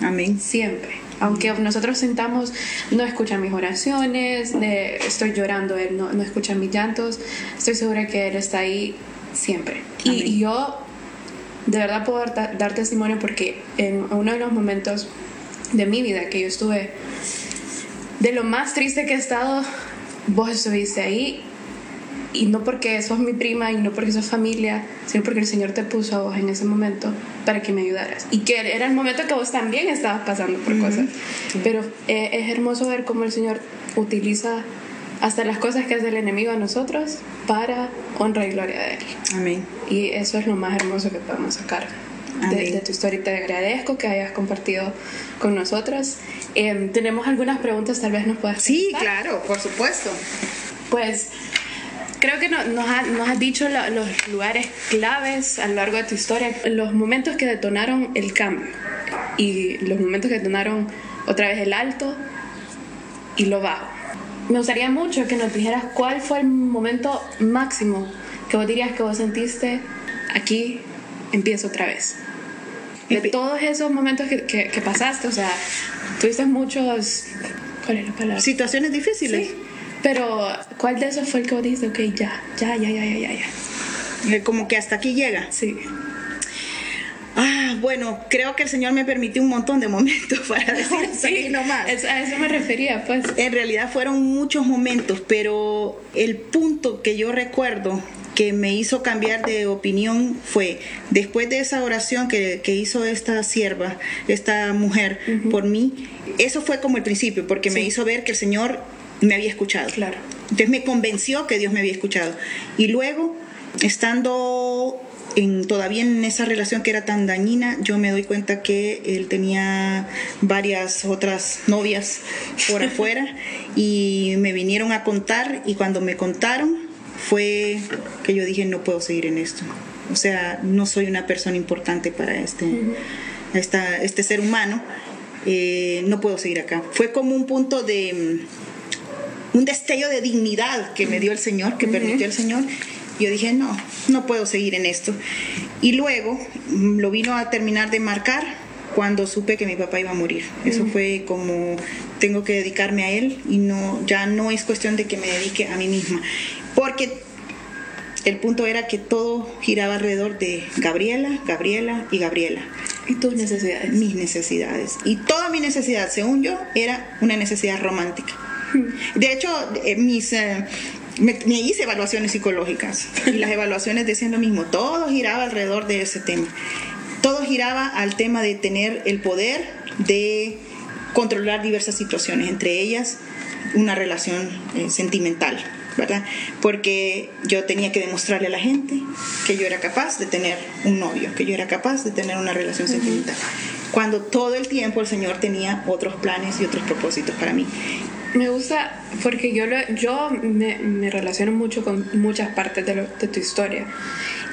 Amén. Siempre. Aunque nosotros sentamos, no escuchan mis oraciones, estoy llorando, Él no, no escucha mis llantos, estoy segura que Él está ahí siempre. Y, yo de verdad puedo dar, testimonio porque en uno de los momentos de mi vida que yo estuve, de lo más triste que he estado, vos estuviste ahí y no porque sos mi prima y no porque sos familia, sino porque el Señor te puso a vos en ese momento para que me ayudaras. Y que era el momento que vos también estabas pasando por cosas. Pero eh, es hermoso ver cómo el Señor utiliza hasta las cosas que hace el enemigo a nosotros para honra y gloria de Él. Amén. Y eso es lo más hermoso que podemos sacar de, tu historia. Te agradezco que hayas compartido con nosotros. Em, tenemos algunas preguntas, tal vez nos puedas. Sí, claro, por supuesto. Pues creo que nos, has dicho los lugares claves a lo largo de tu historia, los momentos que detonaron el cambio y los momentos que detonaron otra vez el alto y lo bajo. me gustaría mucho que nos dijeras cuál fue el momento máximo que vos dirías que vos sentiste aquí empiezo otra vez. De todos esos momentos que, que, que pasaste, o sea, tuviste muchos... ¿Cuál es la palabra? Situaciones difíciles. Sí. Pero, ¿cuál de esos fue el que vos dijiste, ok, ya, ya, ya, ya, ya, ya, ya? Eh, Como que hasta aquí llega. Sí. Ah, bueno, creo que el Señor me permitió un montón de momentos para decir hasta aquí nomás. a eso me refería, pues. En realidad fueron muchos momentos, pero el punto que yo recuerdo que me hizo cambiar de opinión fue después de esa oración que, que hizo esta sierva, esta mujer por mí, eso fue como el principio, porque me Sí. hizo ver que el Señor me había escuchado. Claro. Entonces me convenció que Dios me había escuchado. Y luego, estando en, todavía en esa relación que era tan dañina, yo me doy cuenta que él tenía varias otras novias por afuera y me vinieron a contar y cuando me contaron fue que yo dije no puedo seguir en esto. O sea, no soy una persona importante para este, esta- este ser humano. Eh, no puedo seguir acá. Fue como un punto de, un destello de dignidad que me dio el Señor, que permitió el Señor. Yo dije, no, no puedo seguir en esto. Y luego mm, lo vino a terminar de marcar cuando supe que mi papá iba a morir. Eso fue como, tengo que dedicarme a él y no, ya no es cuestión de que me dedique a mí misma. Porque el punto era que todo giraba alrededor de Gabriela, Gabriela y Gabriela Y tus necesidades. mis necesidades. Y toda mi necesidad, según yo, era una necesidad romántica. De hecho, eh, mis, eh, me, me hice evaluaciones psicológicas y las evaluaciones decían lo mismo. Todo giraba alrededor de ese tema. Todo giraba al tema de tener el poder de controlar diversas situaciones, entre ellas una relación eh, sentimental. ¿verdad? Porque yo tenía que demostrarle a la gente que yo era capaz de tener un novio, que yo era capaz de tener una relación sentimental. Cuando todo el tiempo el Señor tenía otros planes y otros propósitos para mí. Me gusta porque yo, lo- yo me, me relaciono mucho con muchas partes de, lo- de tu historia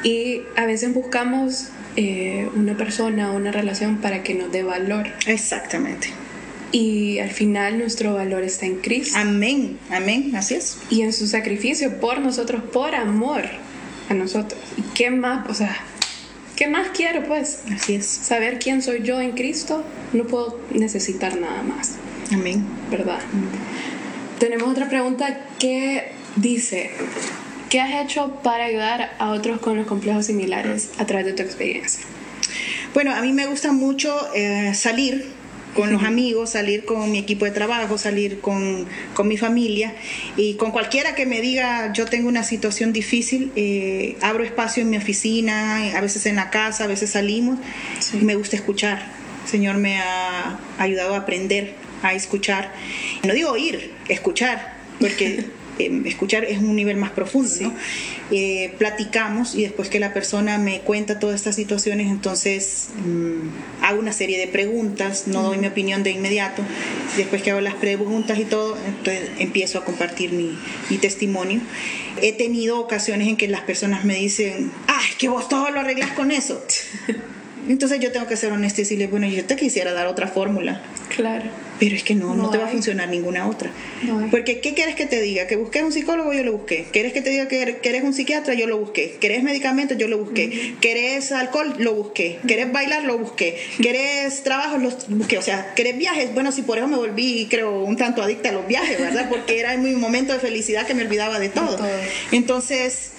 y a veces buscamos eh, una persona, una relación para que nos dé valor Exactamente. y al final nuestro valor está en Cristo Amén, amén, así es. y en su sacrificio por nosotros, por amor a nosotros. ¿Y qué más? O sea, ¿qué más quiero pues? Así es. Saber quién soy yo en Cristo, no puedo necesitar nada más. Amén. ¿verdad? Tenemos otra pregunta que dice, ¿qué has hecho para ayudar a otros con los complejos similares a través de tu experiencia? Bueno, a mí me gusta mucho eh, salir con los amigos, salir con mi equipo de trabajo, salir con, con mi familia y con cualquiera que me diga yo tengo una situación difícil, eh, abro espacio en mi oficina, a veces en la casa, a veces salimos Sí. y me gusta escuchar. El Señor me ha ayudado a aprender a escuchar. No digo oír, escuchar, porque eh, escuchar es un nivel más profundo, ¿no? Eh, platicamos y después que la persona me cuenta todas estas situaciones, entonces mm, hago una serie de preguntas, no doy mi opinión de inmediato. Después que hago las preguntas y todo, entonces empiezo a compartir mi, mi testimonio. He tenido ocasiones en que las personas me dicen, ¡ay, que vos todo lo arreglas con eso! Entonces yo tengo que ser honesta y decirle, bueno, yo te quisiera dar otra fórmula, Claro. pero es que no, no, No te va a funcionar ninguna otra. No. Porque, ¿qué quieres que te diga? ¿Que busques un psicólogo? Yo lo busqué. ¿Quieres que te diga que eres un psiquiatra? Yo lo busqué. ¿Querés medicamentos? Yo lo busqué. ¿Querés alcohol? Lo busqué. ¿Querés bailar? Lo busqué. ¿Querés trabajo? Lo busqué. O sea, ¿querés viajes? Bueno, sí, por eso me volví, creo, un tanto adicta a los viajes, ¿verdad? Porque era mi momento de felicidad que me olvidaba de todo. todo. Entonces,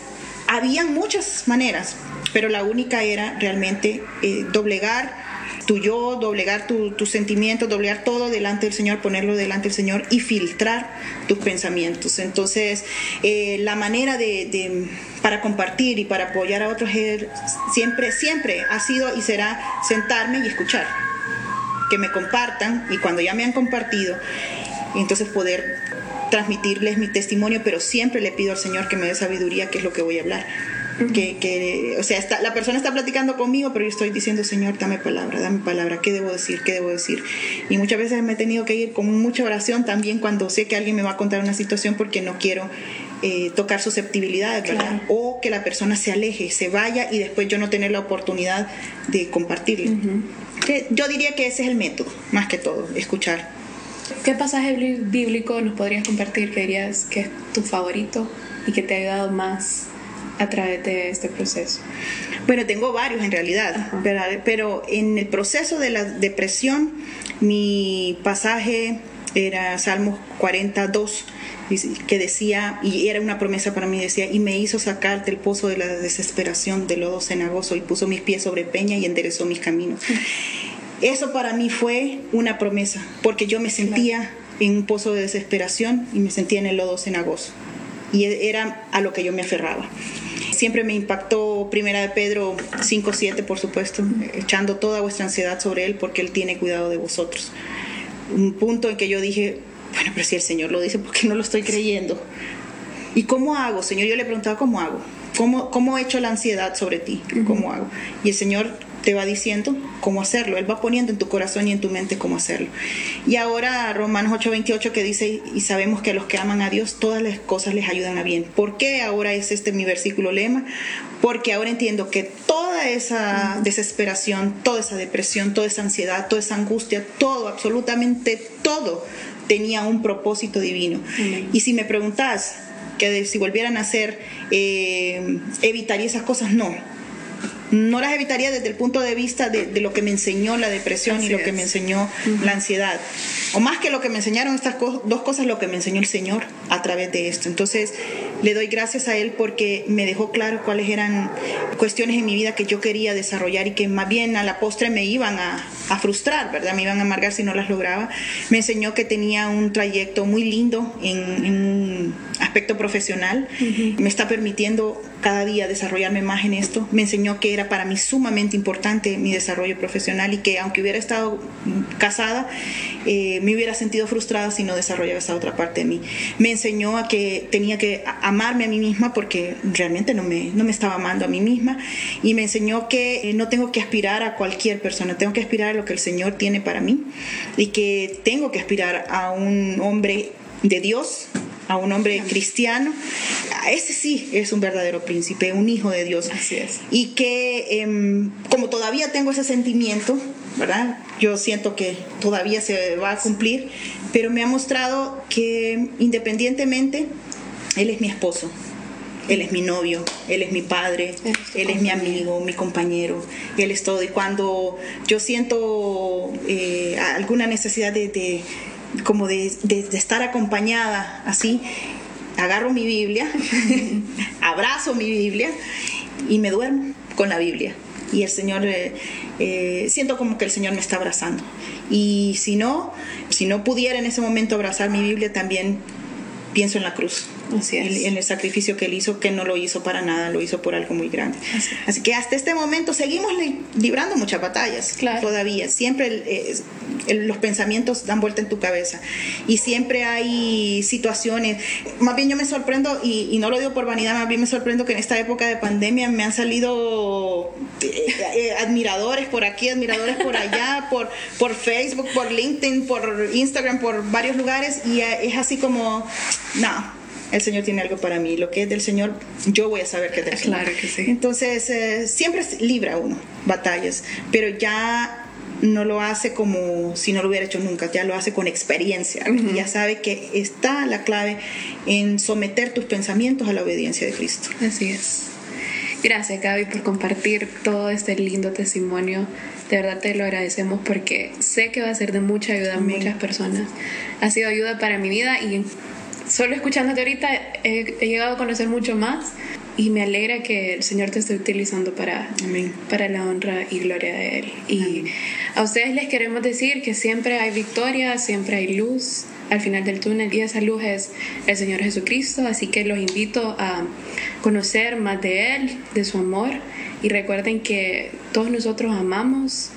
habían muchas maneras, pero la única era realmente eh, doblegar tu yo, doblegar tu- tus sentimientos, doblegar todo delante del Señor, ponerlo delante del Señor y filtrar tus pensamientos. Entonces, eh, la manera de, para compartir y para apoyar a otros siempre, siempre ha sido y será sentarme y escuchar que me compartan y cuando ya me han compartido, entonces poder transmitirles mi testimonio, pero siempre le pido al Señor que me dé sabiduría, que es lo que voy a hablar. Que, que, o sea, está, la persona está platicando conmigo, pero yo estoy diciendo, Señor, dame palabra, dame palabra, ¿qué debo decir? ¿Qué debo decir? Y muchas veces me he tenido que ir con mucha oración también cuando sé que alguien me va a contar una situación porque no quiero eh, tocar susceptibilidades, ¿verdad? Claro. O que la persona se aleje, se vaya y después yo no tener la oportunidad de compartirle. Que Yo diría que ese es el método, más que todo, escuchar. ¿Qué pasaje bíblico nos podrías compartir que dirías que es tu favorito y que te ha ayudado más a través de este proceso? Bueno, tengo varios en realidad, pero, pero en el proceso de la depresión, mi pasaje era Salmos 42 que decía, y era una promesa para mí, decía, y me hizo sacar del pozo de la desesperación, del lodo cenagoso, y puso mis pies sobre peña y enderezó mis caminos. Eso para mí fue una promesa, porque yo me sentía en un pozo de desesperación y me sentía en el lodo cenagoso. Y era a lo que yo me aferraba. Siempre me impactó Primera de Pedro 5.7, por supuesto, echando toda vuestra ansiedad sobre Él porque Él tiene cuidado de vosotros. Un punto en que yo dije, bueno, pero si el Señor lo dice, ¿por qué no lo estoy creyendo? ¿Y cómo hago, Señor? Yo le preguntaba, ¿cómo hago? ¿Cómo, cómo he hecho la ansiedad sobre ti? ¿Cómo hago? Y el Señor te va diciendo cómo hacerlo. Él va poniendo en tu corazón y en tu mente cómo hacerlo. Y ahora Romanos 8:28 que dice, y sabemos que a los que aman a Dios todas las cosas les ayudan a bien. ¿Por qué ahora es este mi versículo lema? Porque ahora entiendo que toda esa desesperación, toda esa depresión, toda esa ansiedad, toda esa angustia, todo, absolutamente todo, tenía un propósito divino. Y si me preguntas que si volvieran a hacer, eh, evitaría esas cosas, no no las evitaría desde el punto de vista de, lo que me enseñó la depresión y lo que me enseñó la ansiedad. O más que lo que me enseñaron estas dos cosas, lo que me enseñó el Señor a través de esto. Entonces, le doy gracias a Él porque me dejó claro cuáles eran cuestiones en mi vida que yo quería desarrollar y que más bien a la postre me iban a, frustrar, ¿verdad? Me iban a amargar si no las lograba. Me enseñó que tenía un trayecto muy lindo en, un aspecto profesional. Me está permitiendo cada día desarrollarme más en esto. Me enseñó que era para mí sumamente importante mi desarrollo profesional y que aunque hubiera estado casada, eh, me hubiera sentido frustrada si no desarrollaba esa otra parte de mí. Me enseñó a que tenía que amarme a mí misma porque realmente no me, no me estaba amando a mí misma y me enseñó que no tengo que aspirar a cualquier persona, tengo que aspirar a lo que el Señor tiene para mí y que tengo que aspirar a un hombre de Dios a un hombre cristiano, ese sí es un verdadero príncipe, un hijo de Dios. Así es. Y que em, como todavía tengo ese sentimiento, ¿verdad? Yo siento que todavía se va a cumplir, pero me ha mostrado que independientemente, Él es mi esposo. Él es mi novio, Él es mi padre, Él es mi amigo, mi compañero, Él es todo. Y cuando yo siento eh, alguna necesidad de, como de, estar acompañada así, agarro mi Biblia, abrazo mi Biblia y me duermo con la Biblia. Y el Señor, eh, eh, siento como que el Señor me está abrazando. Y si no, si no pudiera en ese momento abrazar mi Biblia, también pienso en la cruz. En, el sacrificio que él hizo, que no lo hizo para nada, lo hizo por algo muy grande. Así, que hasta este momento seguimos librando muchas batallas todavía. Siempre eh, los pensamientos dan vuelta en tu cabeza y siempre hay situaciones. Más bien yo me sorprendo, y, no lo digo por vanidad, más bien me sorprendo que en esta época de pandemia me han salido eh, eh, admiradores por aquí, admiradores por allá, por, por Facebook, por LinkedIn, por Instagram, por varios lugares y es así como, no el Señor tiene algo para mí. Lo que es del Señor, yo voy a saber que es del Señor. Claro que sí. Entonces, eh, siempre libra uno batallas, pero ya no lo hace como si no lo hubiera hecho nunca, ya lo hace con experiencia. Ya sabe que está la clave en someter tus pensamientos a la obediencia de Cristo. Así es. Gracias Gaby por compartir todo este lindo testimonio. De verdad te lo agradecemos porque sé que va a ser de mucha ayuda a muchas personas. Ha sido ayuda para mi vida y solo escuchándote ahorita he, llegado a conocer mucho más y me alegra que el Señor te esté utilizando para, para la honra y gloria de Él. Y a ustedes les queremos decir que siempre hay victoria, siempre hay luz al final del túnel y esa luz es el Señor Jesucristo, así que los invito a conocer más de Él, de su amor y recuerden que todos nosotros amamos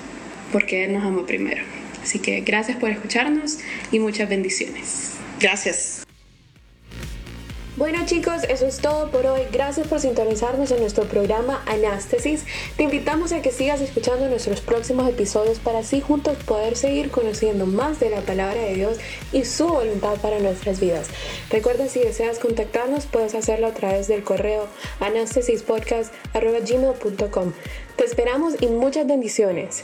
porque Él nos amó primero. Así que gracias por escucharnos y muchas bendiciones. Gracias. Bueno chicos, eso es todo por hoy. Gracias por sintonizarnos en nuestro programa Anástesis. Te invitamos a que sigas escuchando nuestros próximos episodios para así juntos poder seguir conociendo más de la palabra de Dios y su voluntad para nuestras vidas. Recuerda si deseas contactarnos puedes hacerlo a través del correo anastesispodcast.gmail.com. Te esperamos y muchas bendiciones.